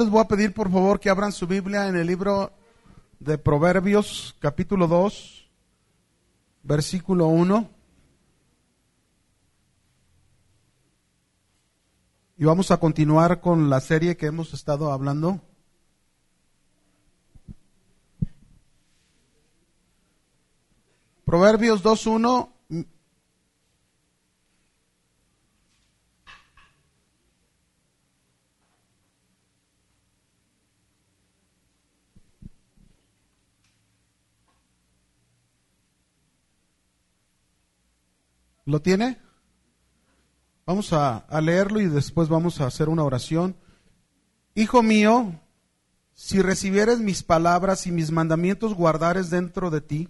Les voy a pedir por favor que abran su Biblia en el libro de Proverbios, capítulo 2, versículo 1. Y vamos a continuar con la serie que hemos estado hablando. Proverbios 2.1 ¿Lo tiene? Vamos a, leerlo y después vamos a hacer una oración. Hijo mío, si recibieres mis palabras y mis mandamientos guardares dentro de ti,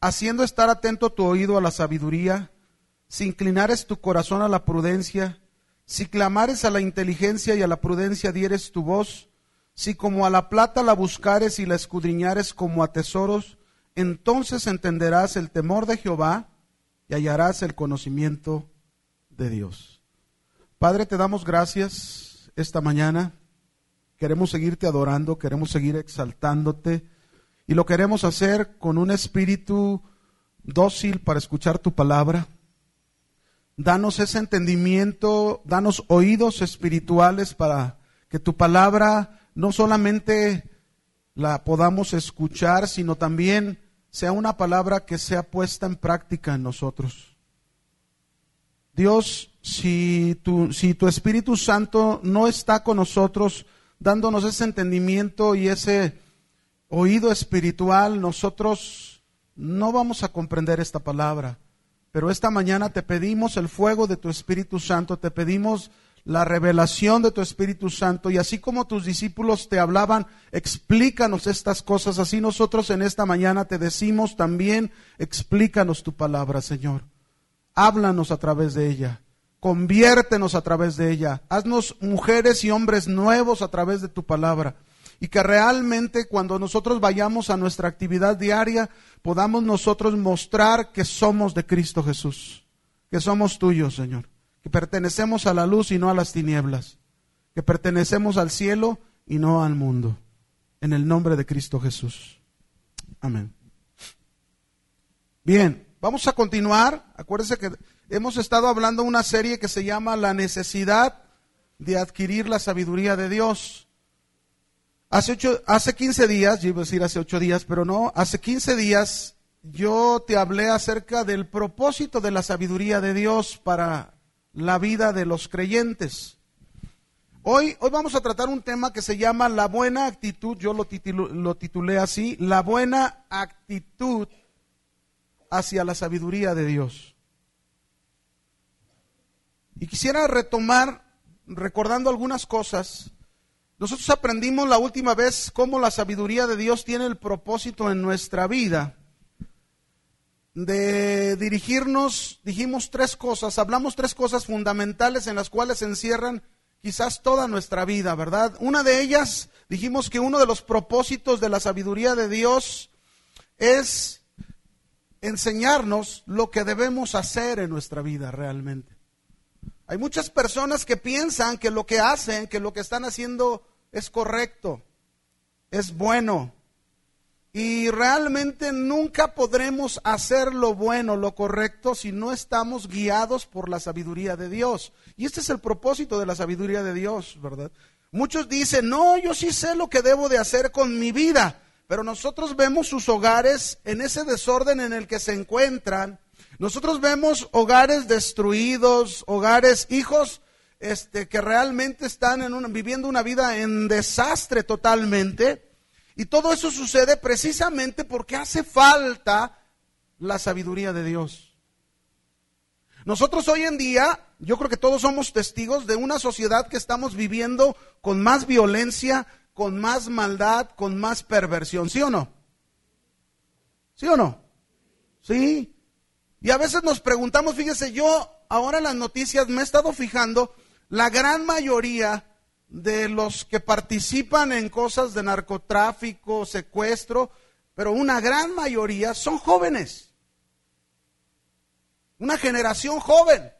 haciendo estar atento tu oído a la sabiduría, si inclinares tu corazón a la prudencia, si clamares a la inteligencia y a la prudencia dieres tu voz, si como a la plata la buscares y la escudriñares como a tesoros, entonces entenderás el temor de Jehová y hallarás el conocimiento de Dios. Padre, te damos gracias esta mañana. Queremos seguirte adorando, queremos seguir exaltándote y lo queremos hacer con un espíritu dócil para escuchar tu palabra. Danos ese entendimiento, danos oídos espirituales para que tu palabra no solamente la podamos escuchar, sino también sea una palabra que sea puesta en práctica en nosotros. Dios, si tu, si tu Espíritu Santo no está con nosotros, dándonos ese entendimiento y ese oído espiritual, nosotros no vamos a comprender esta palabra. Pero esta mañana te pedimos el fuego de tu Espíritu Santo, te pedimos la revelación de tu Espíritu Santo. Y así como tus discípulos te hablaban, explícanos estas cosas. Así nosotros en esta mañana te decimos también, explícanos tu palabra, Señor. Háblanos a través de ella. Conviértenos a través de ella. Haznos mujeres y hombres nuevos a través de tu palabra. Y que realmente cuando nosotros vayamos a nuestra actividad diaria, podamos nosotros mostrar que somos de Cristo Jesús. Que somos tuyos, Señor que pertenecemos a la luz y no a las tinieblas, que pertenecemos al cielo y no al mundo. En el nombre de Cristo Jesús. Amén. Bien, vamos a continuar. Acuérdense que hemos estado hablando de una serie que se llama La necesidad de adquirir la sabiduría de Dios. Hace, ocho, hace 15 días, yo iba a decir hace ocho días, pero no, hace 15 días yo te hablé acerca del propósito de la sabiduría de Dios para la vida de los creyentes. Hoy, hoy vamos a tratar un tema que se llama la buena actitud, yo lo, lo titulé así, la buena actitud hacia la sabiduría de Dios. Y quisiera retomar, recordando algunas cosas, nosotros aprendimos la última vez cómo la sabiduría de Dios tiene el propósito en nuestra vida de dirigirnos, dijimos tres cosas, hablamos tres cosas fundamentales en las cuales se encierran quizás toda nuestra vida, ¿verdad? Una de ellas, dijimos que uno de los propósitos de la sabiduría de Dios es enseñarnos lo que debemos hacer en nuestra vida realmente. Hay muchas personas que piensan que lo que hacen, que lo que están haciendo es correcto, es bueno, y realmente nunca podremos hacer lo bueno, lo correcto, si no estamos guiados por la sabiduría de Dios. Y este es el propósito de la sabiduría de Dios, ¿verdad? Muchos dicen, no, yo sí sé lo que debo de hacer con mi vida, pero nosotros vemos sus hogares en ese desorden en el que se encuentran. Nosotros vemos hogares destruidos, hogares, hijos este, que realmente están en viviendo una vida en desastre totalmente y todo eso sucede precisamente porque hace falta la sabiduría de Dios. Nosotros hoy en día, yo creo que todos somos testigos de una sociedad que estamos viviendo con más violencia, con más maldad, con más perversión, ¿sí o no? ¿Sí o no? Sí. Y a veces nos preguntamos, fíjese, yo ahora en las noticias me he estado fijando, la gran mayoría de los que participan en cosas de narcotráfico, secuestro, pero una gran mayoría son jóvenes. Una generación joven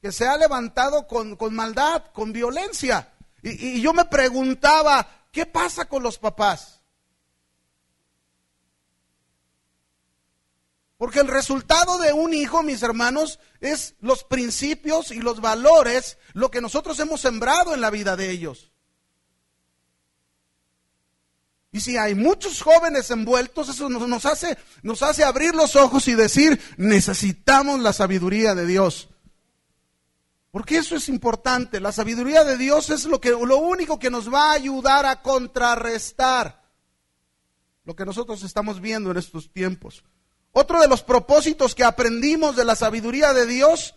que se ha levantado con, con maldad, con violencia. Y, y yo me preguntaba, ¿qué pasa con los papás? Porque el resultado de un hijo, mis hermanos, es los principios y los valores, lo que nosotros hemos sembrado en la vida de ellos. Y si hay muchos jóvenes envueltos, eso nos, hace, nos hace abrir los ojos y decir, necesitamos la sabiduría de Dios. Porque eso es importante. La sabiduría de Dios es lo, que, lo único que nos va a ayudar a contrarrestar lo que nosotros estamos viendo en estos tiempos. Otro de los propósitos que aprendimos de la sabiduría de Dios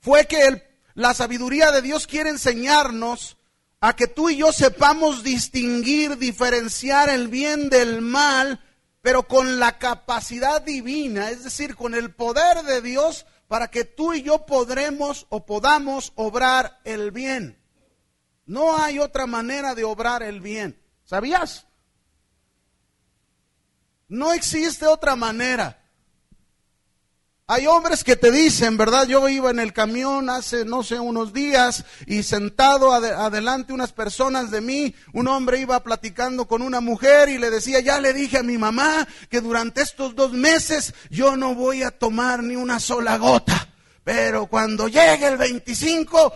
fue que la sabiduría de Dios quiere enseñarnos a que tú y yo sepamos distinguir, diferenciar el bien del mal, pero con la capacidad divina, es decir, con el poder de Dios para que tú y yo podremos o podamos obrar el bien. No hay otra manera de obrar el bien. ¿Sabías? No existe otra manera. Hay hombres que te dicen, ¿verdad? Yo iba en el camión hace, no sé, unos días y sentado adelante unas personas de mí, un hombre iba platicando con una mujer y le decía, ya le dije a mi mamá que durante estos dos meses yo no voy a tomar ni una sola gota, pero cuando llegue el 25,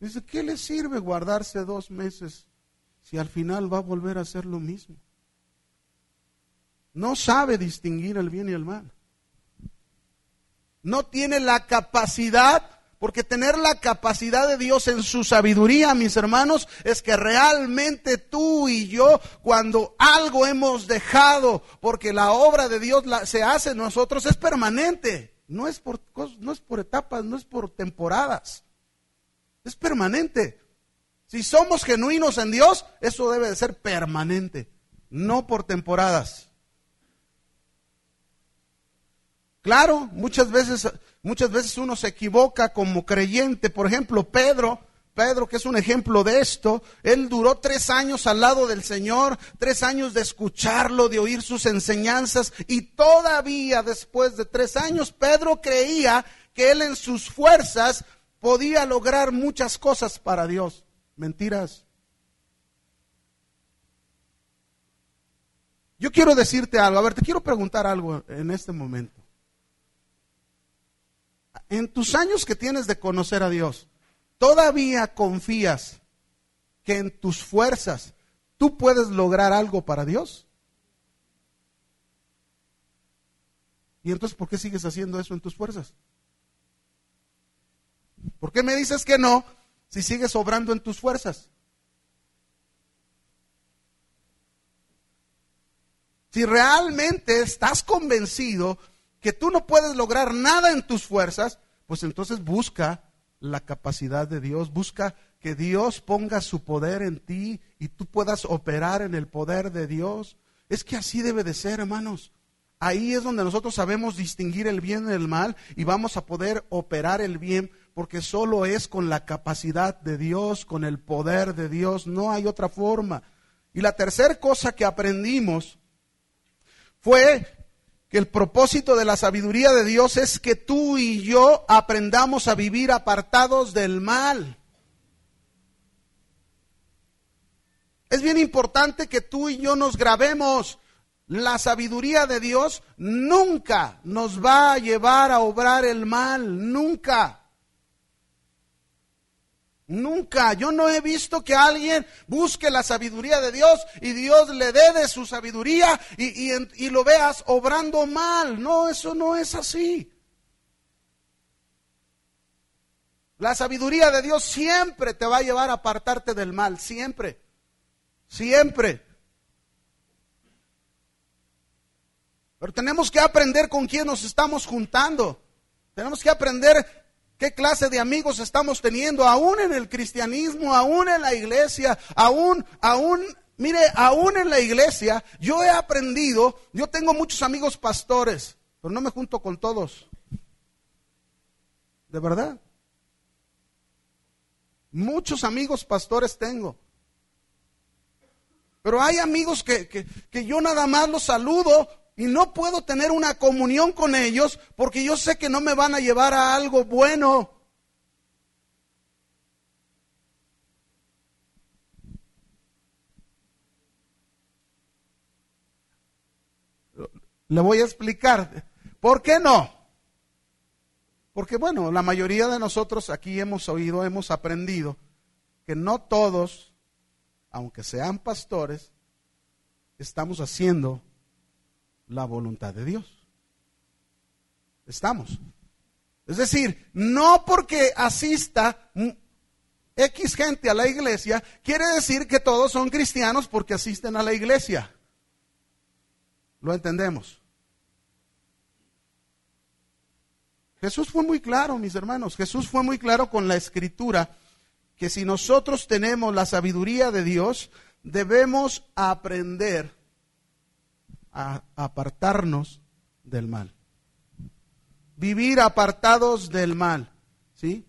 dice, ¿qué le sirve guardarse dos meses si al final va a volver a hacer lo mismo? No sabe distinguir el bien y el mal. No tiene la capacidad, porque tener la capacidad de Dios en su sabiduría, mis hermanos, es que realmente tú y yo, cuando algo hemos dejado, porque la obra de Dios se hace en nosotros, es permanente. No es, por, no es por etapas, no es por temporadas. Es permanente. Si somos genuinos en Dios, eso debe de ser permanente, no por temporadas. Claro, muchas veces, muchas veces uno se equivoca como creyente. Por ejemplo, Pedro, Pedro, que es un ejemplo de esto, él duró tres años al lado del Señor, tres años de escucharlo, de oír sus enseñanzas, y todavía después de tres años, Pedro creía que él en sus fuerzas podía lograr muchas cosas para Dios. Mentiras. Yo quiero decirte algo, a ver, te quiero preguntar algo en este momento. En tus años que tienes de conocer a Dios, ¿todavía confías que en tus fuerzas tú puedes lograr algo para Dios? ¿Y entonces por qué sigues haciendo eso en tus fuerzas? ¿Por qué me dices que no si sigues obrando en tus fuerzas? Si realmente estás convencido que tú no puedes lograr nada en tus fuerzas, pues entonces busca la capacidad de Dios, busca que Dios ponga su poder en ti y tú puedas operar en el poder de Dios. Es que así debe de ser, hermanos. Ahí es donde nosotros sabemos distinguir el bien del mal y vamos a poder operar el bien porque solo es con la capacidad de Dios, con el poder de Dios, no hay otra forma. Y la tercera cosa que aprendimos fue que el propósito de la sabiduría de Dios es que tú y yo aprendamos a vivir apartados del mal. Es bien importante que tú y yo nos grabemos. La sabiduría de Dios nunca nos va a llevar a obrar el mal, nunca. Nunca, yo no he visto que alguien busque la sabiduría de Dios y Dios le dé de su sabiduría y, lo veas obrando mal. No, eso no es así. La sabiduría de Dios siempre te va a llevar a apartarte del mal, siempre, siempre. Pero tenemos que aprender con quién nos estamos juntando. Tenemos que aprender ¿Qué clase de amigos estamos teniendo aún en el cristianismo, aún en la iglesia, aún, aún, mire, aún en la iglesia? Yo he aprendido, yo tengo muchos amigos pastores, pero no me junto con todos. De verdad. Muchos amigos pastores tengo. Pero hay amigos que, que, que yo nada más los saludo y no puedo tener una comunión con ellos porque yo sé que no me van a llevar a algo bueno. Le voy a explicar. ¿Por qué no? Porque bueno, la mayoría de nosotros aquí hemos oído, hemos aprendido que no todos, aunque sean pastores, estamos haciendo la voluntad de Dios. Estamos. Es decir, no porque asista X gente a la iglesia, quiere decir que todos son cristianos porque asisten a la iglesia. Lo entendemos. Jesús fue muy claro, mis hermanos. Jesús fue muy claro con la escritura que si nosotros tenemos la sabiduría de Dios, debemos aprender a apartarnos del mal. Vivir apartados del mal, ¿sí?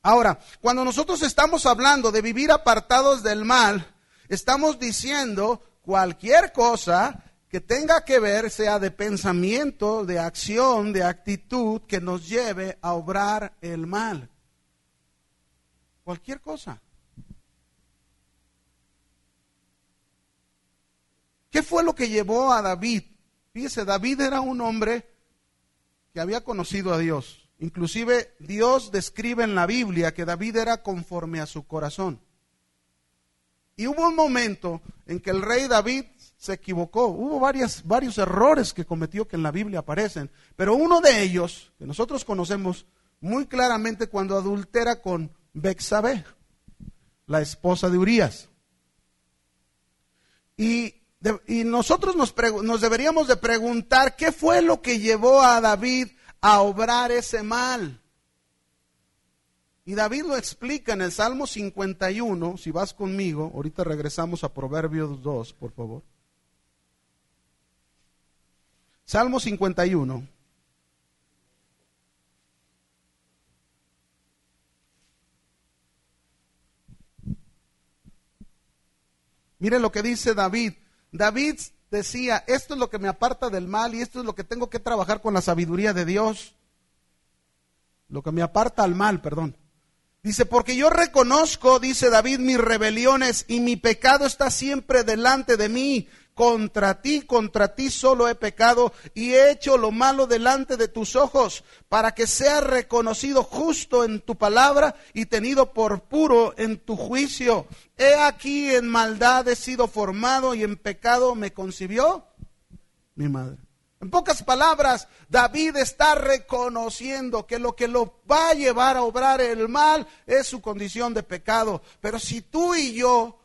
Ahora, cuando nosotros estamos hablando de vivir apartados del mal, estamos diciendo cualquier cosa que tenga que ver, sea de pensamiento, de acción, de actitud, que nos lleve a obrar el mal. Cualquier cosa. ¿Qué fue lo que llevó a David? Fíjese, David era un hombre que había conocido a Dios. Inclusive Dios describe en la Biblia que David era conforme a su corazón. Y hubo un momento en que el rey David se equivocó. Hubo varios errores que cometió que en la Biblia aparecen. Pero uno de ellos, que nosotros conocemos muy claramente cuando adultera con Bexabé, la esposa de Urias. Y, y nosotros nos, nos deberíamos de preguntar qué fue lo que llevó a David a obrar ese mal. Y David lo explica en el Salmo 51, si vas conmigo, ahorita regresamos a Proverbios 2, por favor. Salmo 51. Mire lo que dice David. David decía, esto es lo que me aparta del mal y esto es lo que tengo que trabajar con la sabiduría de Dios. Lo que me aparta al mal, perdón. Dice, porque yo reconozco, dice David, mis rebeliones y mi pecado está siempre delante de mí. Contra ti, contra ti solo he pecado y he hecho lo malo delante de tus ojos, para que sea reconocido justo en tu palabra y tenido por puro en tu juicio. He aquí en maldad he sido formado y en pecado me concibió mi madre. En pocas palabras, David está reconociendo que lo que lo va a llevar a obrar el mal es su condición de pecado. Pero si tú y yo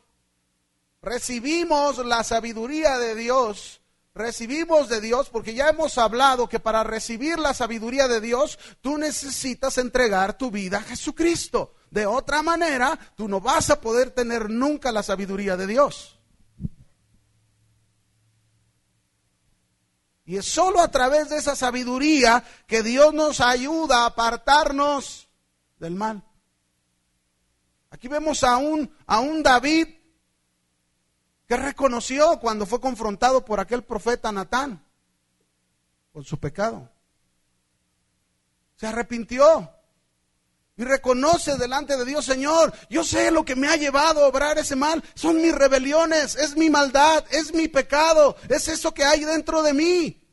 recibimos la sabiduría de Dios, recibimos de Dios, porque ya hemos hablado que para recibir la sabiduría de Dios, tú necesitas entregar tu vida a Jesucristo. De otra manera, tú no vas a poder tener nunca la sabiduría de Dios. Y es solo a través de esa sabiduría que Dios nos ayuda a apartarnos del mal. Aquí vemos a un, a un David que reconoció cuando fue confrontado por aquel profeta Natán con su pecado. Se arrepintió y reconoce delante de Dios, Señor, yo sé lo que me ha llevado a obrar ese mal, son mis rebeliones, es mi maldad, es mi pecado, es eso que hay dentro de mí.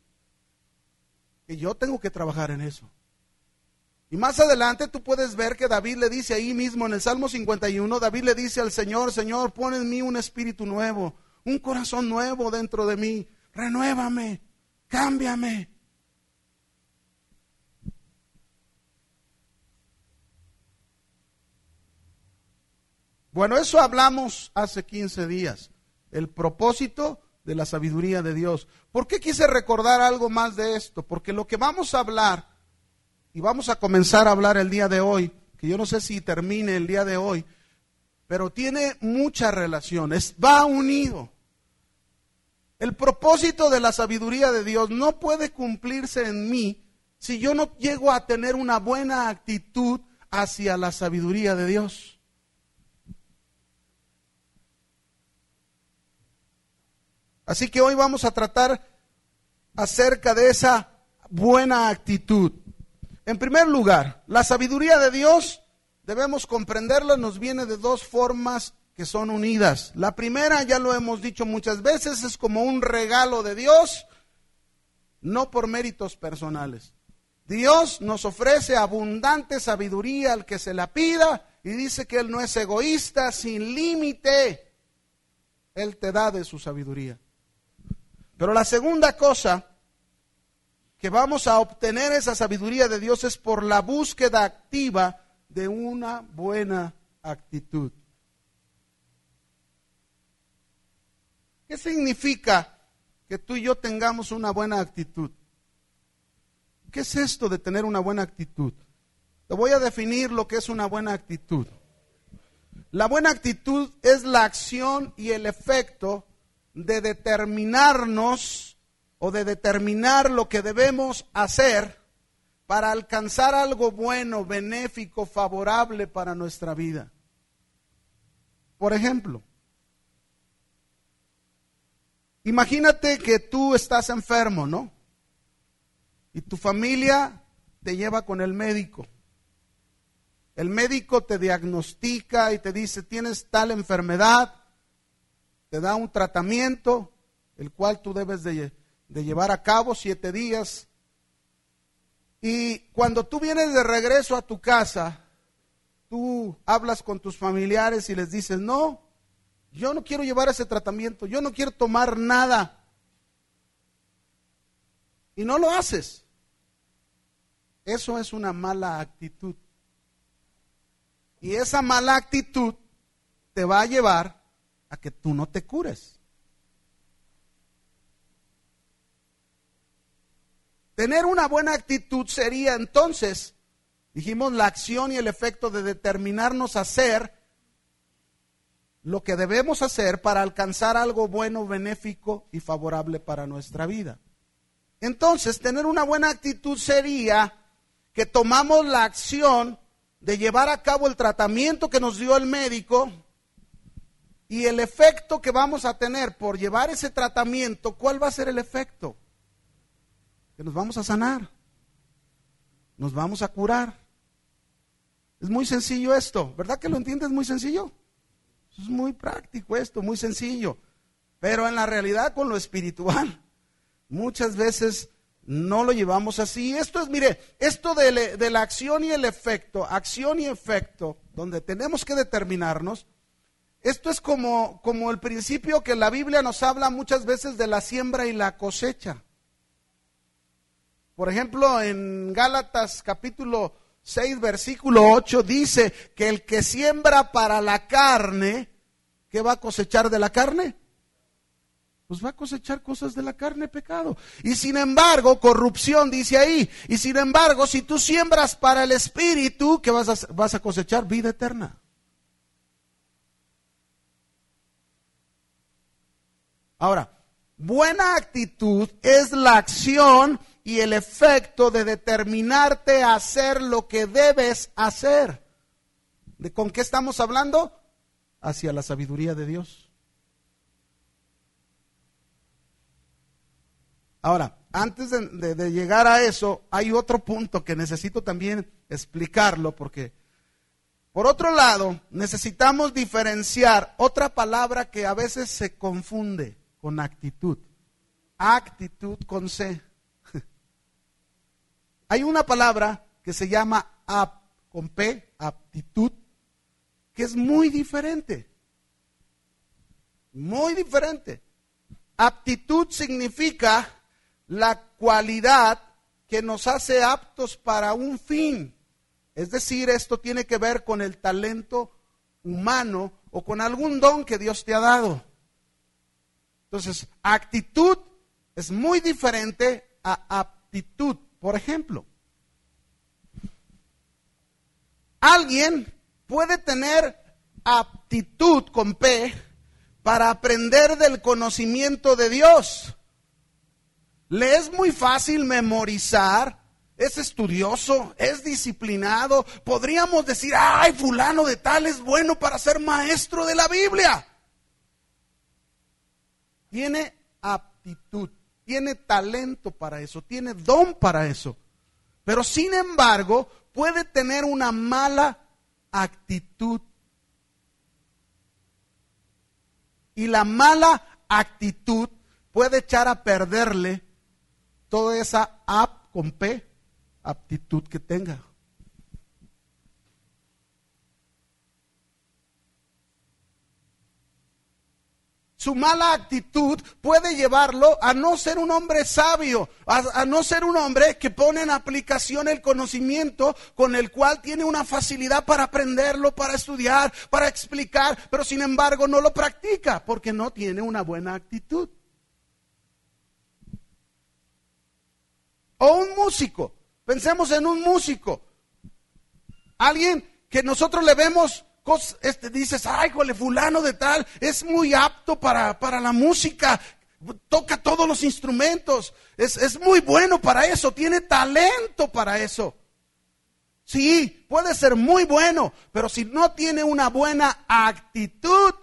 Y yo tengo que trabajar en eso. Y más adelante tú puedes ver que David le dice ahí mismo en el Salmo 51, David le dice al Señor, Señor, pon en mí un espíritu nuevo, un corazón nuevo dentro de mí, renuévame, cámbiame. Bueno, eso hablamos hace 15 días. El propósito de la sabiduría de Dios. ¿Por qué quise recordar algo más de esto? Porque lo que vamos a hablar, y vamos a comenzar a hablar el día de hoy, que yo no sé si termine el día de hoy, pero tiene mucha relación, va unido. El propósito de la sabiduría de Dios no puede cumplirse en mí si yo no llego a tener una buena actitud hacia la sabiduría de Dios. Así que hoy vamos a tratar acerca de esa buena actitud. En primer lugar, la sabiduría de Dios, debemos comprenderla, nos viene de dos formas que son unidas. La primera, ya lo hemos dicho muchas veces, es como un regalo de Dios no por méritos personales. Dios nos ofrece abundante sabiduría al que se la pida y dice que Él no es egoísta, sin límite. Él te da de su sabiduría. Pero la segunda cosa que vamos a obtener esa sabiduría de Dios es por la búsqueda activa de una buena actitud. ¿Qué significa que tú y yo tengamos una buena actitud? ¿Qué es esto de tener una buena actitud? Te voy a definir lo que es una buena actitud. La buena actitud es la acción y el efecto de determinarnos o de determinar lo que debemos hacer para alcanzar algo bueno, benéfico, favorable para nuestra vida. Por ejemplo, imagínate que tú estás enfermo, ¿no? Y tu familia te lleva con el médico. El médico te diagnostica y te dice, tienes tal enfermedad, te da un tratamiento, el cual tú debes de, de llevar a cabo siete días. Y cuando tú vienes de regreso a tu casa, tú hablas con tus familiares y les dices, no, yo no quiero llevar ese tratamiento, yo no quiero tomar nada. Y no lo haces. Eso es una mala actitud. Y esa mala actitud te va a llevar a que tú no te cures. Tener una buena actitud sería entonces, dijimos, la acción y el efecto de determinarnos a hacer lo que debemos hacer para alcanzar algo bueno, benéfico y favorable para nuestra vida. Entonces, tener una buena actitud sería que tomamos la acción de llevar a cabo el tratamiento que nos dio el médico y el efecto que vamos a tener por llevar ese tratamiento, ¿cuál va a ser el efecto? Que nos vamos a sanar, nos vamos a curar. Es muy sencillo esto, ¿verdad que lo entiendes? Muy sencillo. Es muy práctico esto, muy sencillo. Pero en la realidad con lo espiritual, muchas veces no lo llevamos así. Esto es, mire, esto de, la acción y el efecto, acción y efecto, donde tenemos que determinarnos, esto es como el principio que la Biblia nos habla muchas veces de la siembra y la cosecha. Por ejemplo, en Gálatas capítulo 6, versículo 8 dice que el que siembra para la carne, ¿qué va a cosechar de la carne? pues va a cosechar cosas de la carne, pecado. Y sin embargo, corrupción, dice ahí. Y sin embargo, si tú siembras para el Espíritu, que vas a, vas a cosechar vida eterna. Ahora, buena actitud es la acción y el efecto de determinarte a hacer lo que debes hacer. ¿De con qué estamos hablando? Hacia la sabiduría de Dios. Ahora, antes de, llegar a eso, hay otro punto que necesito también explicarlo porque, por otro lado, necesitamos diferenciar otra palabra que a veces se confunde con actitud. Actitud con C. Hay una palabra que se llama ap, con P, aptitud, que es muy diferente. Muy diferente. Aptitud significa la cualidad que nos hace aptos para un fin. Es decir, esto tiene que ver con el talento humano o con algún don que Dios te ha dado. Entonces, actitud es muy diferente a aptitud. Por ejemplo, alguien puede tener aptitud con P para aprender del conocimiento de Dios. Le es muy fácil memorizar, es estudioso, es disciplinado. Podríamos decir, ay, fulano de tal es bueno para ser maestro de la Biblia. Tiene aptitud, tiene talento para eso, tiene don para eso. Pero sin embargo, puede tener una mala actitud. Y la mala actitud puede echar a perderle toda esa ap con P, aptitud que tenga. Su mala actitud puede llevarlo a no ser un hombre sabio, a, no ser un hombre que pone en aplicación el conocimiento con el cual tiene una facilidad para aprenderlo, para estudiar, para explicar, pero sin embargo no lo practica porque no tiene una buena actitud. O un músico, pensemos en un músico, alguien que nosotros le vemos este, dices, ay, jole, fulano de tal, es muy apto para, para la música, toca todos los instrumentos, es, es muy bueno para eso, tiene talento para eso. Sí, puede ser muy bueno, pero si no tiene una buena actitud,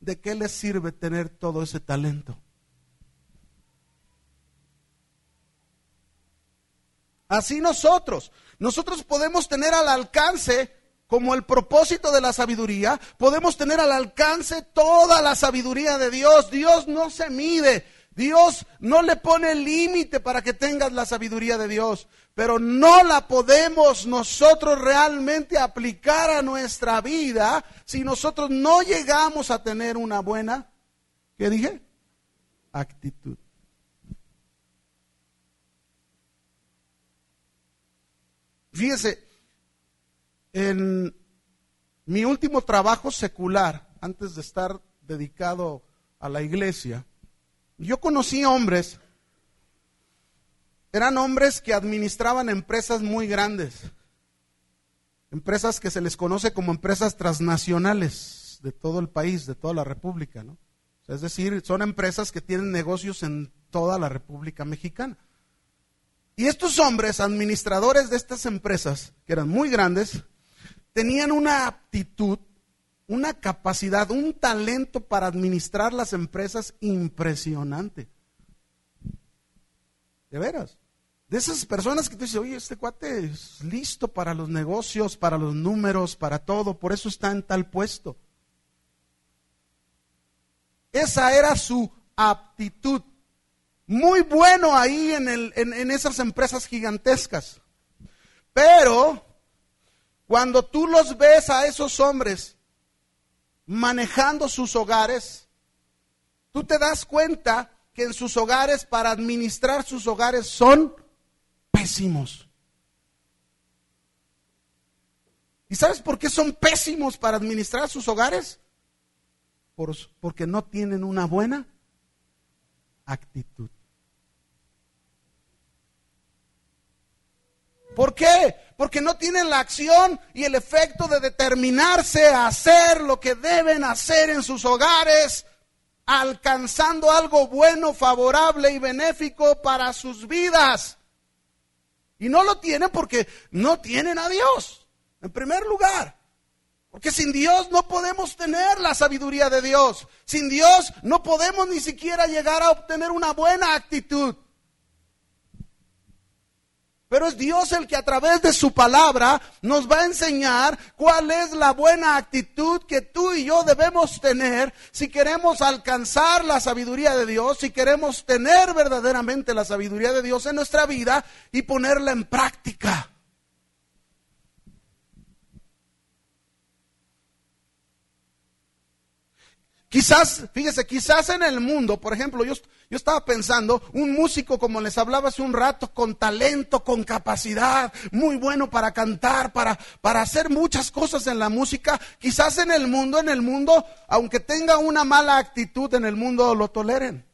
¿de qué le sirve tener todo ese talento? Así nosotros, nosotros podemos tener al alcance como el propósito de la sabiduría, podemos tener al alcance toda la sabiduría de Dios. Dios no se mide. Dios no le pone límite para que tengas la sabiduría de Dios, pero no la podemos nosotros realmente aplicar a nuestra vida si nosotros no llegamos a tener una buena, ¿qué dije? Actitud. Fíjese, en mi último trabajo secular, antes de estar dedicado a la iglesia, yo conocí hombres, eran hombres que administraban empresas muy grandes, empresas que se les conoce como empresas transnacionales de todo el país, de toda la República, ¿no? Es decir, son empresas que tienen negocios en toda la República Mexicana. Y estos hombres, administradores de estas empresas, que eran muy grandes, tenían una aptitud, una capacidad, un talento para administrar las empresas impresionante. De veras. De esas personas que te dicen, oye, este cuate es listo para los negocios, para los números, para todo, por eso está en tal puesto. Esa era su aptitud. Muy bueno ahí en, en esas empresas gigantescas. Pero cuando tú los ves a esos hombres manejando sus hogares, tú te das cuenta que en sus hogares, para administrar sus hogares, son pésimos. ¿Y sabes por qué son pésimos para administrar sus hogares? porque no tienen una buena actitud. ¿Por qué? Porque no tienen la acción y el efecto de determinarse a hacer lo que deben hacer en sus hogares, alcanzando algo bueno, favorable y benéfico para sus vidas. Y no lo tienen porque no tienen a Dios, en primer lugar. Porque sin Dios no podemos tener la sabiduría de Dios. Sin Dios no podemos ni siquiera llegar a obtener una buena actitud. Pero es Dios el que a través de su palabra nos va a enseñar cuál es la buena actitud que tú y yo debemos tener si queremos alcanzar la sabiduría de Dios, si queremos tener verdaderamente la sabiduría de Dios en nuestra vida y ponerla en práctica. Quizás, fíjese, quizás en el mundo, por ejemplo, yo, yo estaba pensando, un músico como les hablaba hace un rato, con talento, con capacidad, muy bueno para cantar, para, para hacer muchas cosas en la música, quizás en el mundo, en el mundo, aunque tenga una mala actitud en el mundo, lo toleren.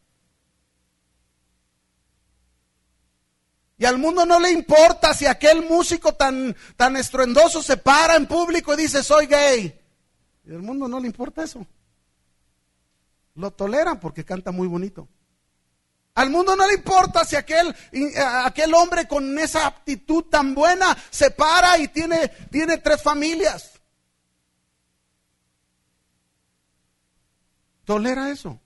Y al mundo no le importa si aquel músico tan, tan estruendoso se para en público y dice soy gay. Y al mundo no le importa eso. Lo toleran porque canta muy bonito. Al mundo no le importa si aquel, aquel hombre con esa aptitud tan buena se para y tiene, tiene tres familias. Tolera eso.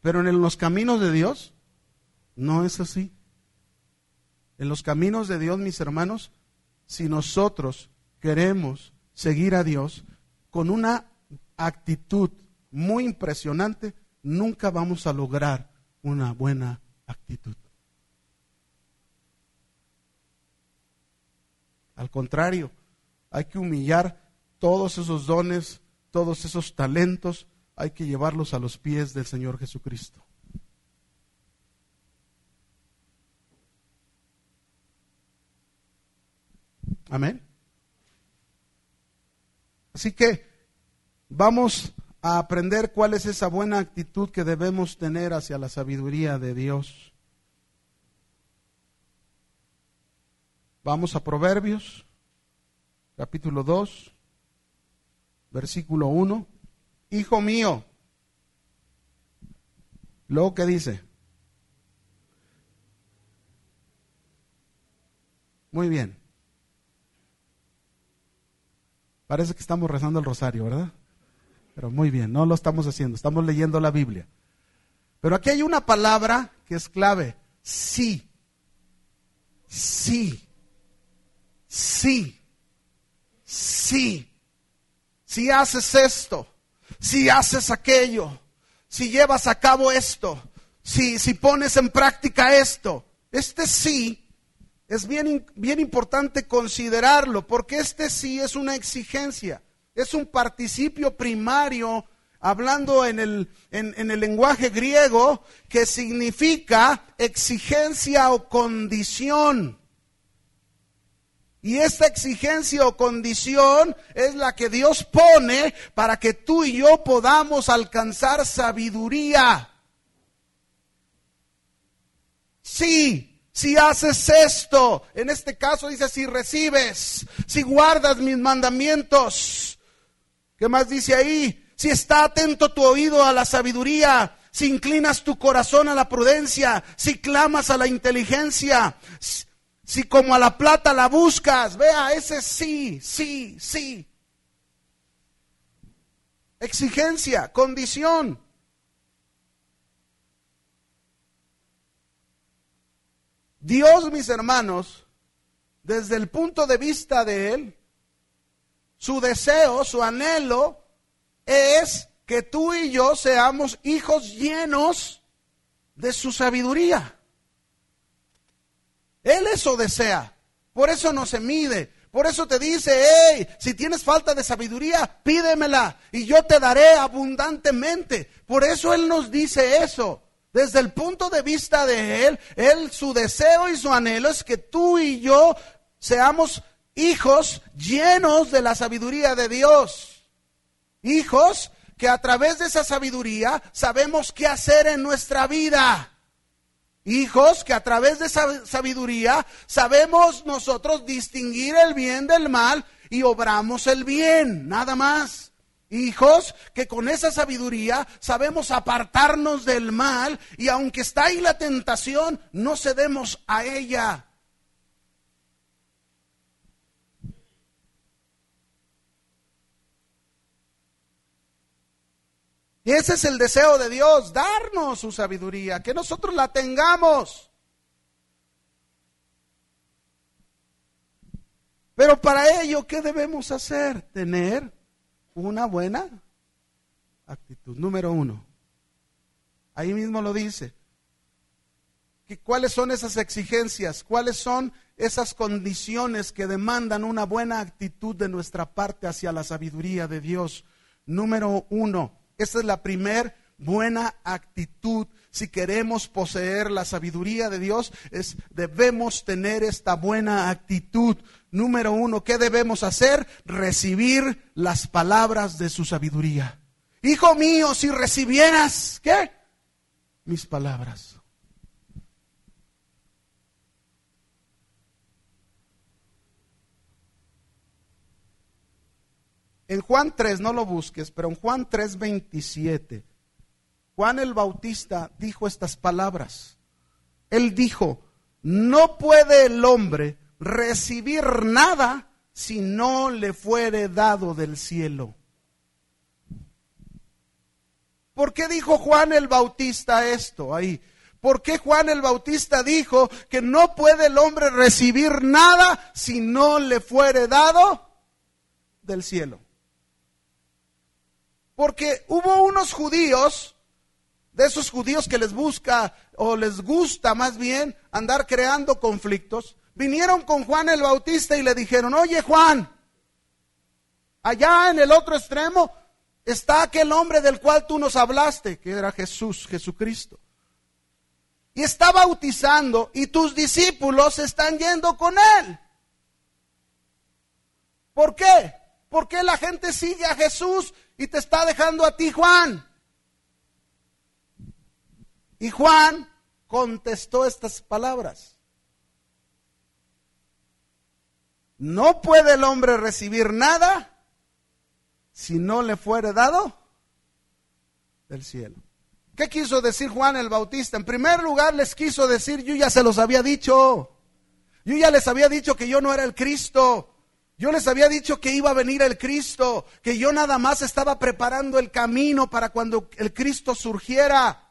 Pero en los caminos de Dios no es así. En los caminos de Dios, mis hermanos, si nosotros queremos seguir a Dios con una actitud muy impresionante, nunca vamos a lograr una buena actitud. Al contrario, hay que humillar todos esos dones, todos esos talentos, hay que llevarlos a los pies del Señor Jesucristo. Amén. Así que vamos a aprender cuál es esa buena actitud que debemos tener hacia la sabiduría de Dios. Vamos a Proverbios, capítulo 2, versículo 1. Hijo mío, luego que dice. Muy bien. Parece que estamos rezando el rosario, ¿verdad? Pero muy bien, no lo estamos haciendo, estamos leyendo la Biblia. Pero aquí hay una palabra que es clave, sí, sí, sí, sí. Si haces esto, si haces aquello, si llevas a cabo esto, si, si pones en práctica esto, este sí es bien, bien importante considerarlo, porque este sí es una exigencia es un participio primario hablando en el, en, el lenguaje griego que significa exigencia o condición. Y esta exigencia o condición es la que Dios pone para que tú y yo podamos alcanzar sabiduría. Sí, si haces esto, en este caso dice si recibes, si guardas mis mandamientos, ¿Qué más dice ahí? Si está atento tu oído a la sabiduría, si inclinas tu corazón a la prudencia, si clamas a la inteligencia, si, como a la plata la buscas, vea, ese sí, sí, sí. Exigencia, condición. Dios, mis hermanos, desde el punto de vista de Él, su deseo, su anhelo es que tú y yo seamos hijos llenos de su sabiduría. Él eso desea. Por eso no se mide. Por eso te dice, hey, si tienes falta de sabiduría, pídemela y yo te daré abundantemente. Por eso Él nos dice eso. Desde el punto de vista de Él, Él, su deseo y su anhelo es que tú y yo seamos hijos llenos de la sabiduría de Dios. Hijos que a través de esa sabiduría sabemos qué hacer en nuestra vida. Hijos que a través de esa sabiduría sabemos nosotros distinguir el bien del mal y obramos el bien, nada más. Hijos que con esa sabiduría sabemos apartarnos del mal y aunque está ahí la tentación, no cedemos a ella. Y ese es el deseo de Dios, darnos su sabiduría, que nosotros la tengamos. Pero para ello, ¿qué debemos hacer? Tener una buena actitud. Número uno. Ahí mismo lo dice. Que ¿Cuáles son esas exigencias? ¿Cuáles son esas condiciones que demandan una buena actitud de nuestra parte hacia la sabiduría de Dios? Número uno, esta es la primer buena actitud. Si queremos poseer la sabiduría de Dios, es, debemos tener esta buena actitud. Número uno, ¿qué debemos hacer? Recibir las palabras de su sabiduría. Hijo mío, si recibieras, ¿qué? Mis palabras. En Juan 3, no lo busques, pero en Juan 3, 27, Juan el Bautista dijo estas palabras. Él dijo, no puede el hombre recibir nada si no le fuere dado del cielo. ¿Por qué dijo Juan el Bautista esto ahí? ¿Por qué Juan el Bautista dijo que no puede el hombre recibir nada si no le fuere dado del cielo? Porque hubo unos judíos de esos judíos que les busca o les gusta más bien andar creando conflictos, vinieron con Juan el Bautista y le dijeron, oye Juan, allá en el otro extremo está aquel hombre del cual tú nos hablaste, que era Jesús, Jesucristo. Y está bautizando y tus discípulos están yendo con él. ¿Por qué? ¿Por qué la gente sigue a Jesús y te está dejando a ti, Juan? Y Juan contestó estas palabras. No puede el hombre recibir nada si no le fuere dado del cielo. ¿Qué quiso decir Juan el Bautista? En primer lugar les quiso decir, yo ya se los había dicho. Yo ya les había dicho que yo no era el Cristo. Yo les había dicho que iba a venir el Cristo, que yo nada más estaba preparando el camino para cuando el Cristo surgiera.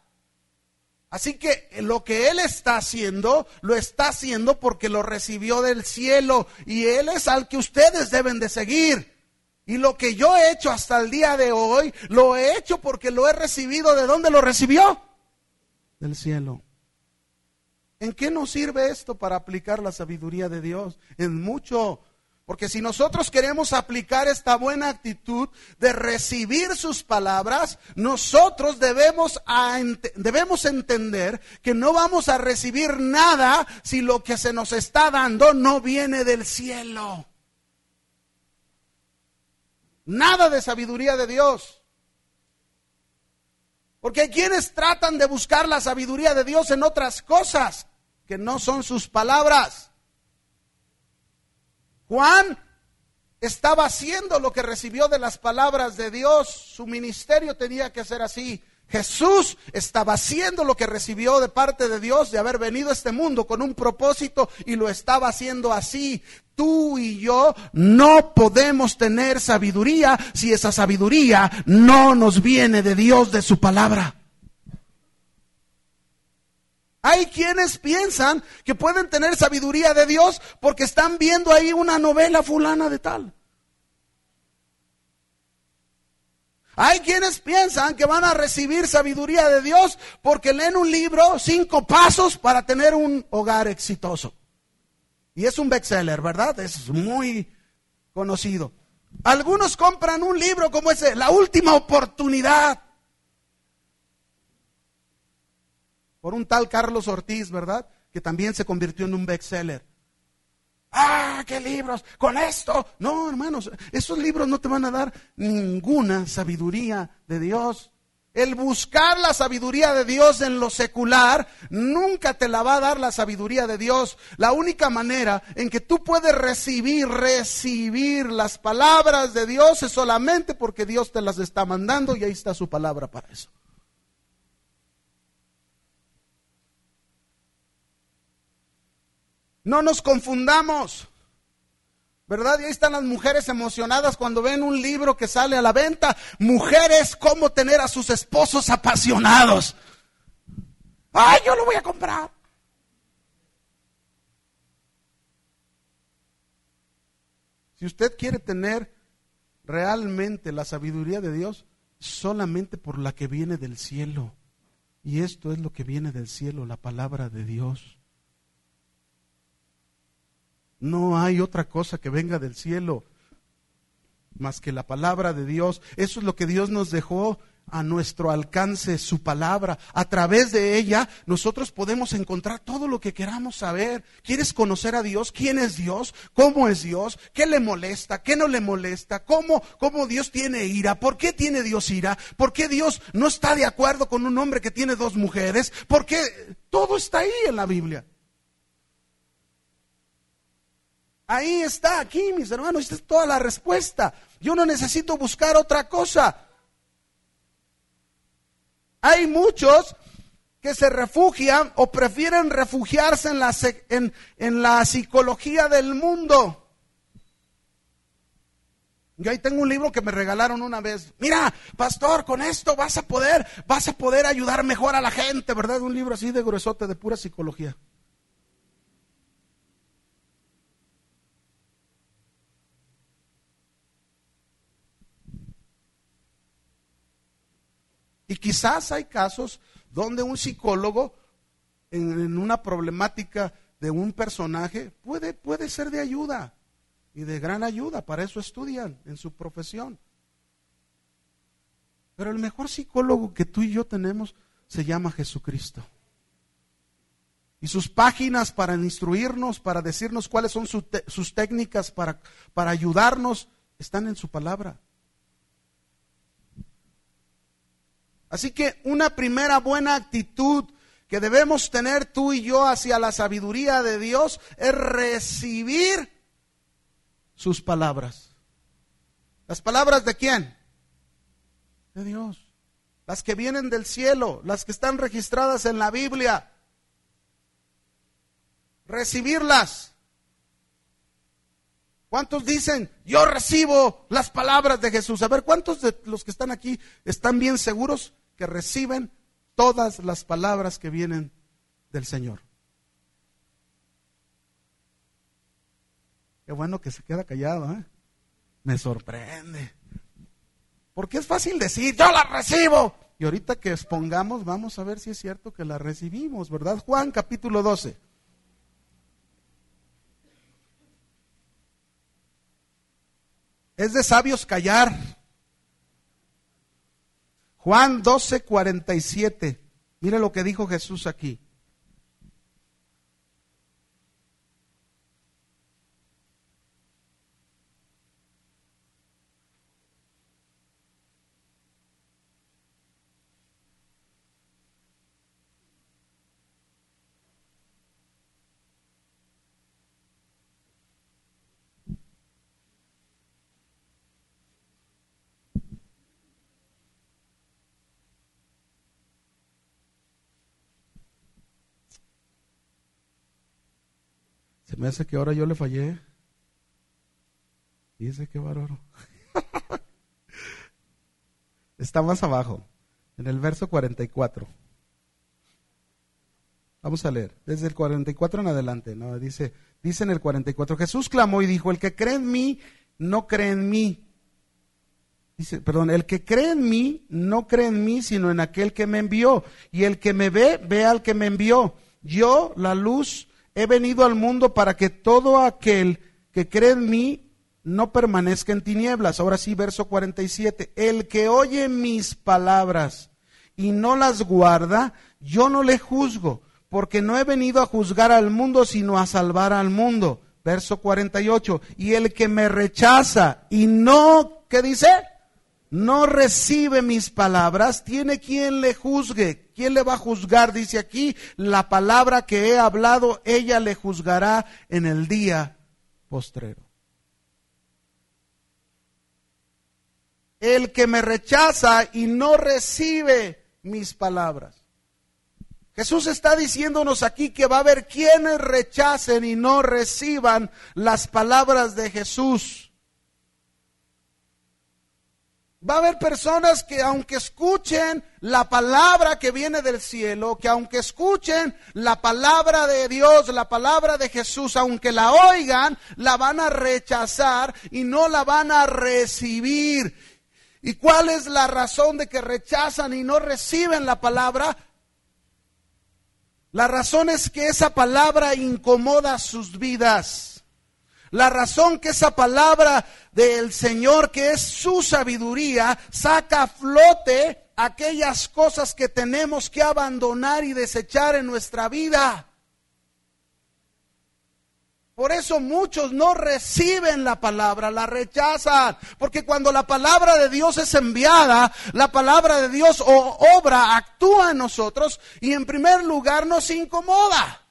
Así que lo que Él está haciendo, lo está haciendo porque lo recibió del cielo y Él es al que ustedes deben de seguir. Y lo que yo he hecho hasta el día de hoy, lo he hecho porque lo he recibido. ¿De dónde lo recibió? Del cielo. ¿En qué nos sirve esto para aplicar la sabiduría de Dios? En mucho. Porque si nosotros queremos aplicar esta buena actitud de recibir sus palabras, nosotros debemos, debemos entender que no vamos a recibir nada si lo que se nos está dando no viene del cielo. Nada de sabiduría de Dios. Porque hay quienes tratan de buscar la sabiduría de Dios en otras cosas que no son sus palabras. Juan estaba haciendo lo que recibió de las palabras de Dios. Su ministerio tenía que ser así. Jesús estaba haciendo lo que recibió de parte de Dios de haber venido a este mundo con un propósito y lo estaba haciendo así. Tú y yo no podemos tener sabiduría si esa sabiduría no nos viene de Dios, de su palabra. Hay quienes piensan que pueden tener sabiduría de Dios porque están viendo ahí una novela fulana de tal. Hay quienes piensan que van a recibir sabiduría de Dios porque leen un libro, cinco pasos para tener un hogar exitoso. Y es un bestseller, ¿verdad? Es muy conocido. Algunos compran un libro como ese, La última oportunidad. Por un tal Carlos Ortiz, ¿verdad? Que también se convirtió en un bestseller. Ah, qué libros, con esto. No, hermanos, esos libros no te van a dar ninguna sabiduría de Dios. El buscar la sabiduría de Dios en lo secular nunca te la va a dar la sabiduría de Dios. La única manera en que tú puedes recibir, recibir las palabras de Dios es solamente porque Dios te las está mandando y ahí está su palabra para eso. No nos confundamos. ¿Verdad? Y ahí están las mujeres emocionadas cuando ven un libro que sale a la venta. Mujeres, cómo tener a sus esposos apasionados. ¡Ay, yo lo voy a comprar! Si usted quiere tener realmente la sabiduría de Dios, solamente por la que viene del cielo. Y esto es lo que viene del cielo, la palabra de Dios. No hay otra cosa que venga del cielo más que la palabra de Dios. Eso es lo que Dios nos dejó a nuestro alcance, su palabra. A través de ella nosotros podemos encontrar todo lo que queramos saber. ¿Quieres conocer a Dios? ¿Quién es Dios? ¿Cómo es Dios? ¿Qué le molesta? ¿Qué no le molesta? ¿Cómo, cómo Dios tiene ira? ¿Por qué tiene Dios ira? ¿Por qué Dios no está de acuerdo con un hombre que tiene dos mujeres? ¿Por qué? Todo está ahí en la Biblia. Ahí está, aquí, mis hermanos, esta es toda la respuesta. Yo no necesito buscar otra cosa. Hay muchos que se refugian o prefieren refugiarse en la, en, en la psicología del mundo. Yo ahí tengo un libro que me regalaron una vez. Mira, pastor, con esto vas a poder, vas a poder ayudar mejor a la gente, ¿verdad? Un libro así de gruesote, de pura psicología. Y quizás hay casos donde un psicólogo en, una problemática de un personaje puede, puede ser de ayuda y de gran ayuda. Para eso estudian en su profesión. Pero el mejor psicólogo que tú y yo tenemos se llama Jesucristo. Y sus páginas para instruirnos, para decirnos cuáles son sus, técnicas para, para ayudarnos, están en su palabra. Así que una primera buena actitud que debemos tener tú y yo hacia la sabiduría de Dios es recibir sus palabras. ¿Las palabras de quién? De Dios. Las que vienen del cielo, las que están registradas en la Biblia recibirlas. ¿Cuántos dicen, yo recibo las palabras de Jesús? A ver, ¿cuántos de los que están aquí están bien seguros que reciben todas las palabras que vienen del Señor? Qué bueno que se queda callado, ¿eh? Me sorprende. Porque es fácil decir, yo la recibo. Y ahorita que expongamos, vamos a ver si es cierto que la recibimos, ¿verdad? Juan capítulo 12. Es de sabios callar. Juan 12, 47. Mire lo que dijo Jesús aquí. Me hace que ahora yo le fallé. Dice que bárbaro. Está más abajo, en el verso 44. Vamos a leer, desde el 44 en adelante, ¿no? Dice, dice en el 44, Jesús clamó y dijo, el que cree en mí, no cree en mí. Dice, perdón, el que cree en mí, no cree en mí, sino en aquel que me envió. Y el que me ve, ve al que me envió. Yo, la luz he venido al mundo para que todo aquel que cree en mí no permanezca en tinieblas. Ahora sí, verso 47. El que oye mis palabras y no las guarda, yo no le juzgo, porque no he venido a juzgar al mundo, sino a salvar al mundo. Verso 48. Y el que me rechaza y no, ¿qué dice? No recibe mis palabras, tiene quien le juzgue. ¿Quién le va a juzgar? Dice aquí, la palabra que he hablado, ella le juzgará en el día postrero. El que me rechaza y no recibe mis palabras. Jesús está diciéndonos aquí que va a haber quienes rechacen y no reciban las palabras de Jesús. Va a haber personas que aunque escuchen la palabra que viene del cielo, que aunque escuchen la palabra de Dios, la palabra de Jesús, aunque la oigan, la van a rechazar y no la van a recibir. ¿Y cuál es la razón de que rechazan y no reciben la palabra? La razón es que esa palabra incomoda sus vidas. La razón que esa palabra del Señor, que es su sabiduría, saca a flote aquellas cosas que tenemos que abandonar y desechar en nuestra vida. Por eso muchos no reciben la palabra, la rechazan. Porque cuando la palabra de Dios es enviada, la palabra de Dios obra, actúa en nosotros y en primer lugar nos incomoda.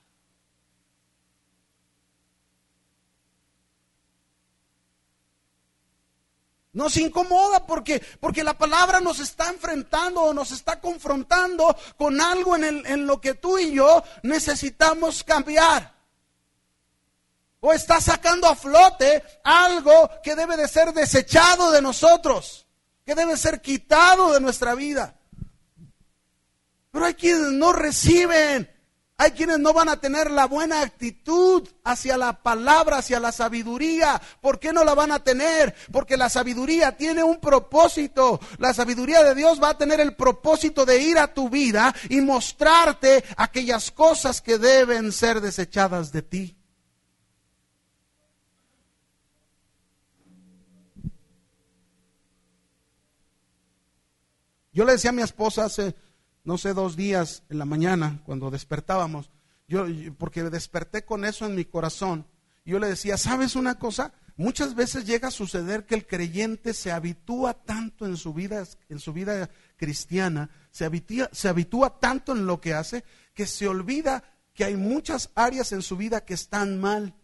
Nos incomoda porque, porque la palabra nos está enfrentando o nos está confrontando con algo en, el, en lo que tú y yo necesitamos cambiar. O está sacando a flote algo que debe de ser desechado de nosotros, que debe ser quitado de nuestra vida. Pero hay quienes no reciben Hay quienes no van a tener la buena actitud hacia la palabra, hacia la sabiduría. ¿Por qué no la van a tener? Porque la sabiduría tiene un propósito. La sabiduría de Dios va a tener el propósito de ir a tu vida y mostrarte aquellas cosas que deben ser desechadas de ti. Yo le decía a mi esposa hace no sé, dos días en la mañana, cuando despertábamos, yo, porque desperté con eso en mi corazón, yo le decía, ¿sabes una cosa? Muchas veces llega a suceder que el creyente se habitúa tanto en su vida, en su vida cristiana, se habitúa, se habitúa tanto en lo que hace, que se olvida que hay muchas áreas en su vida que están mal.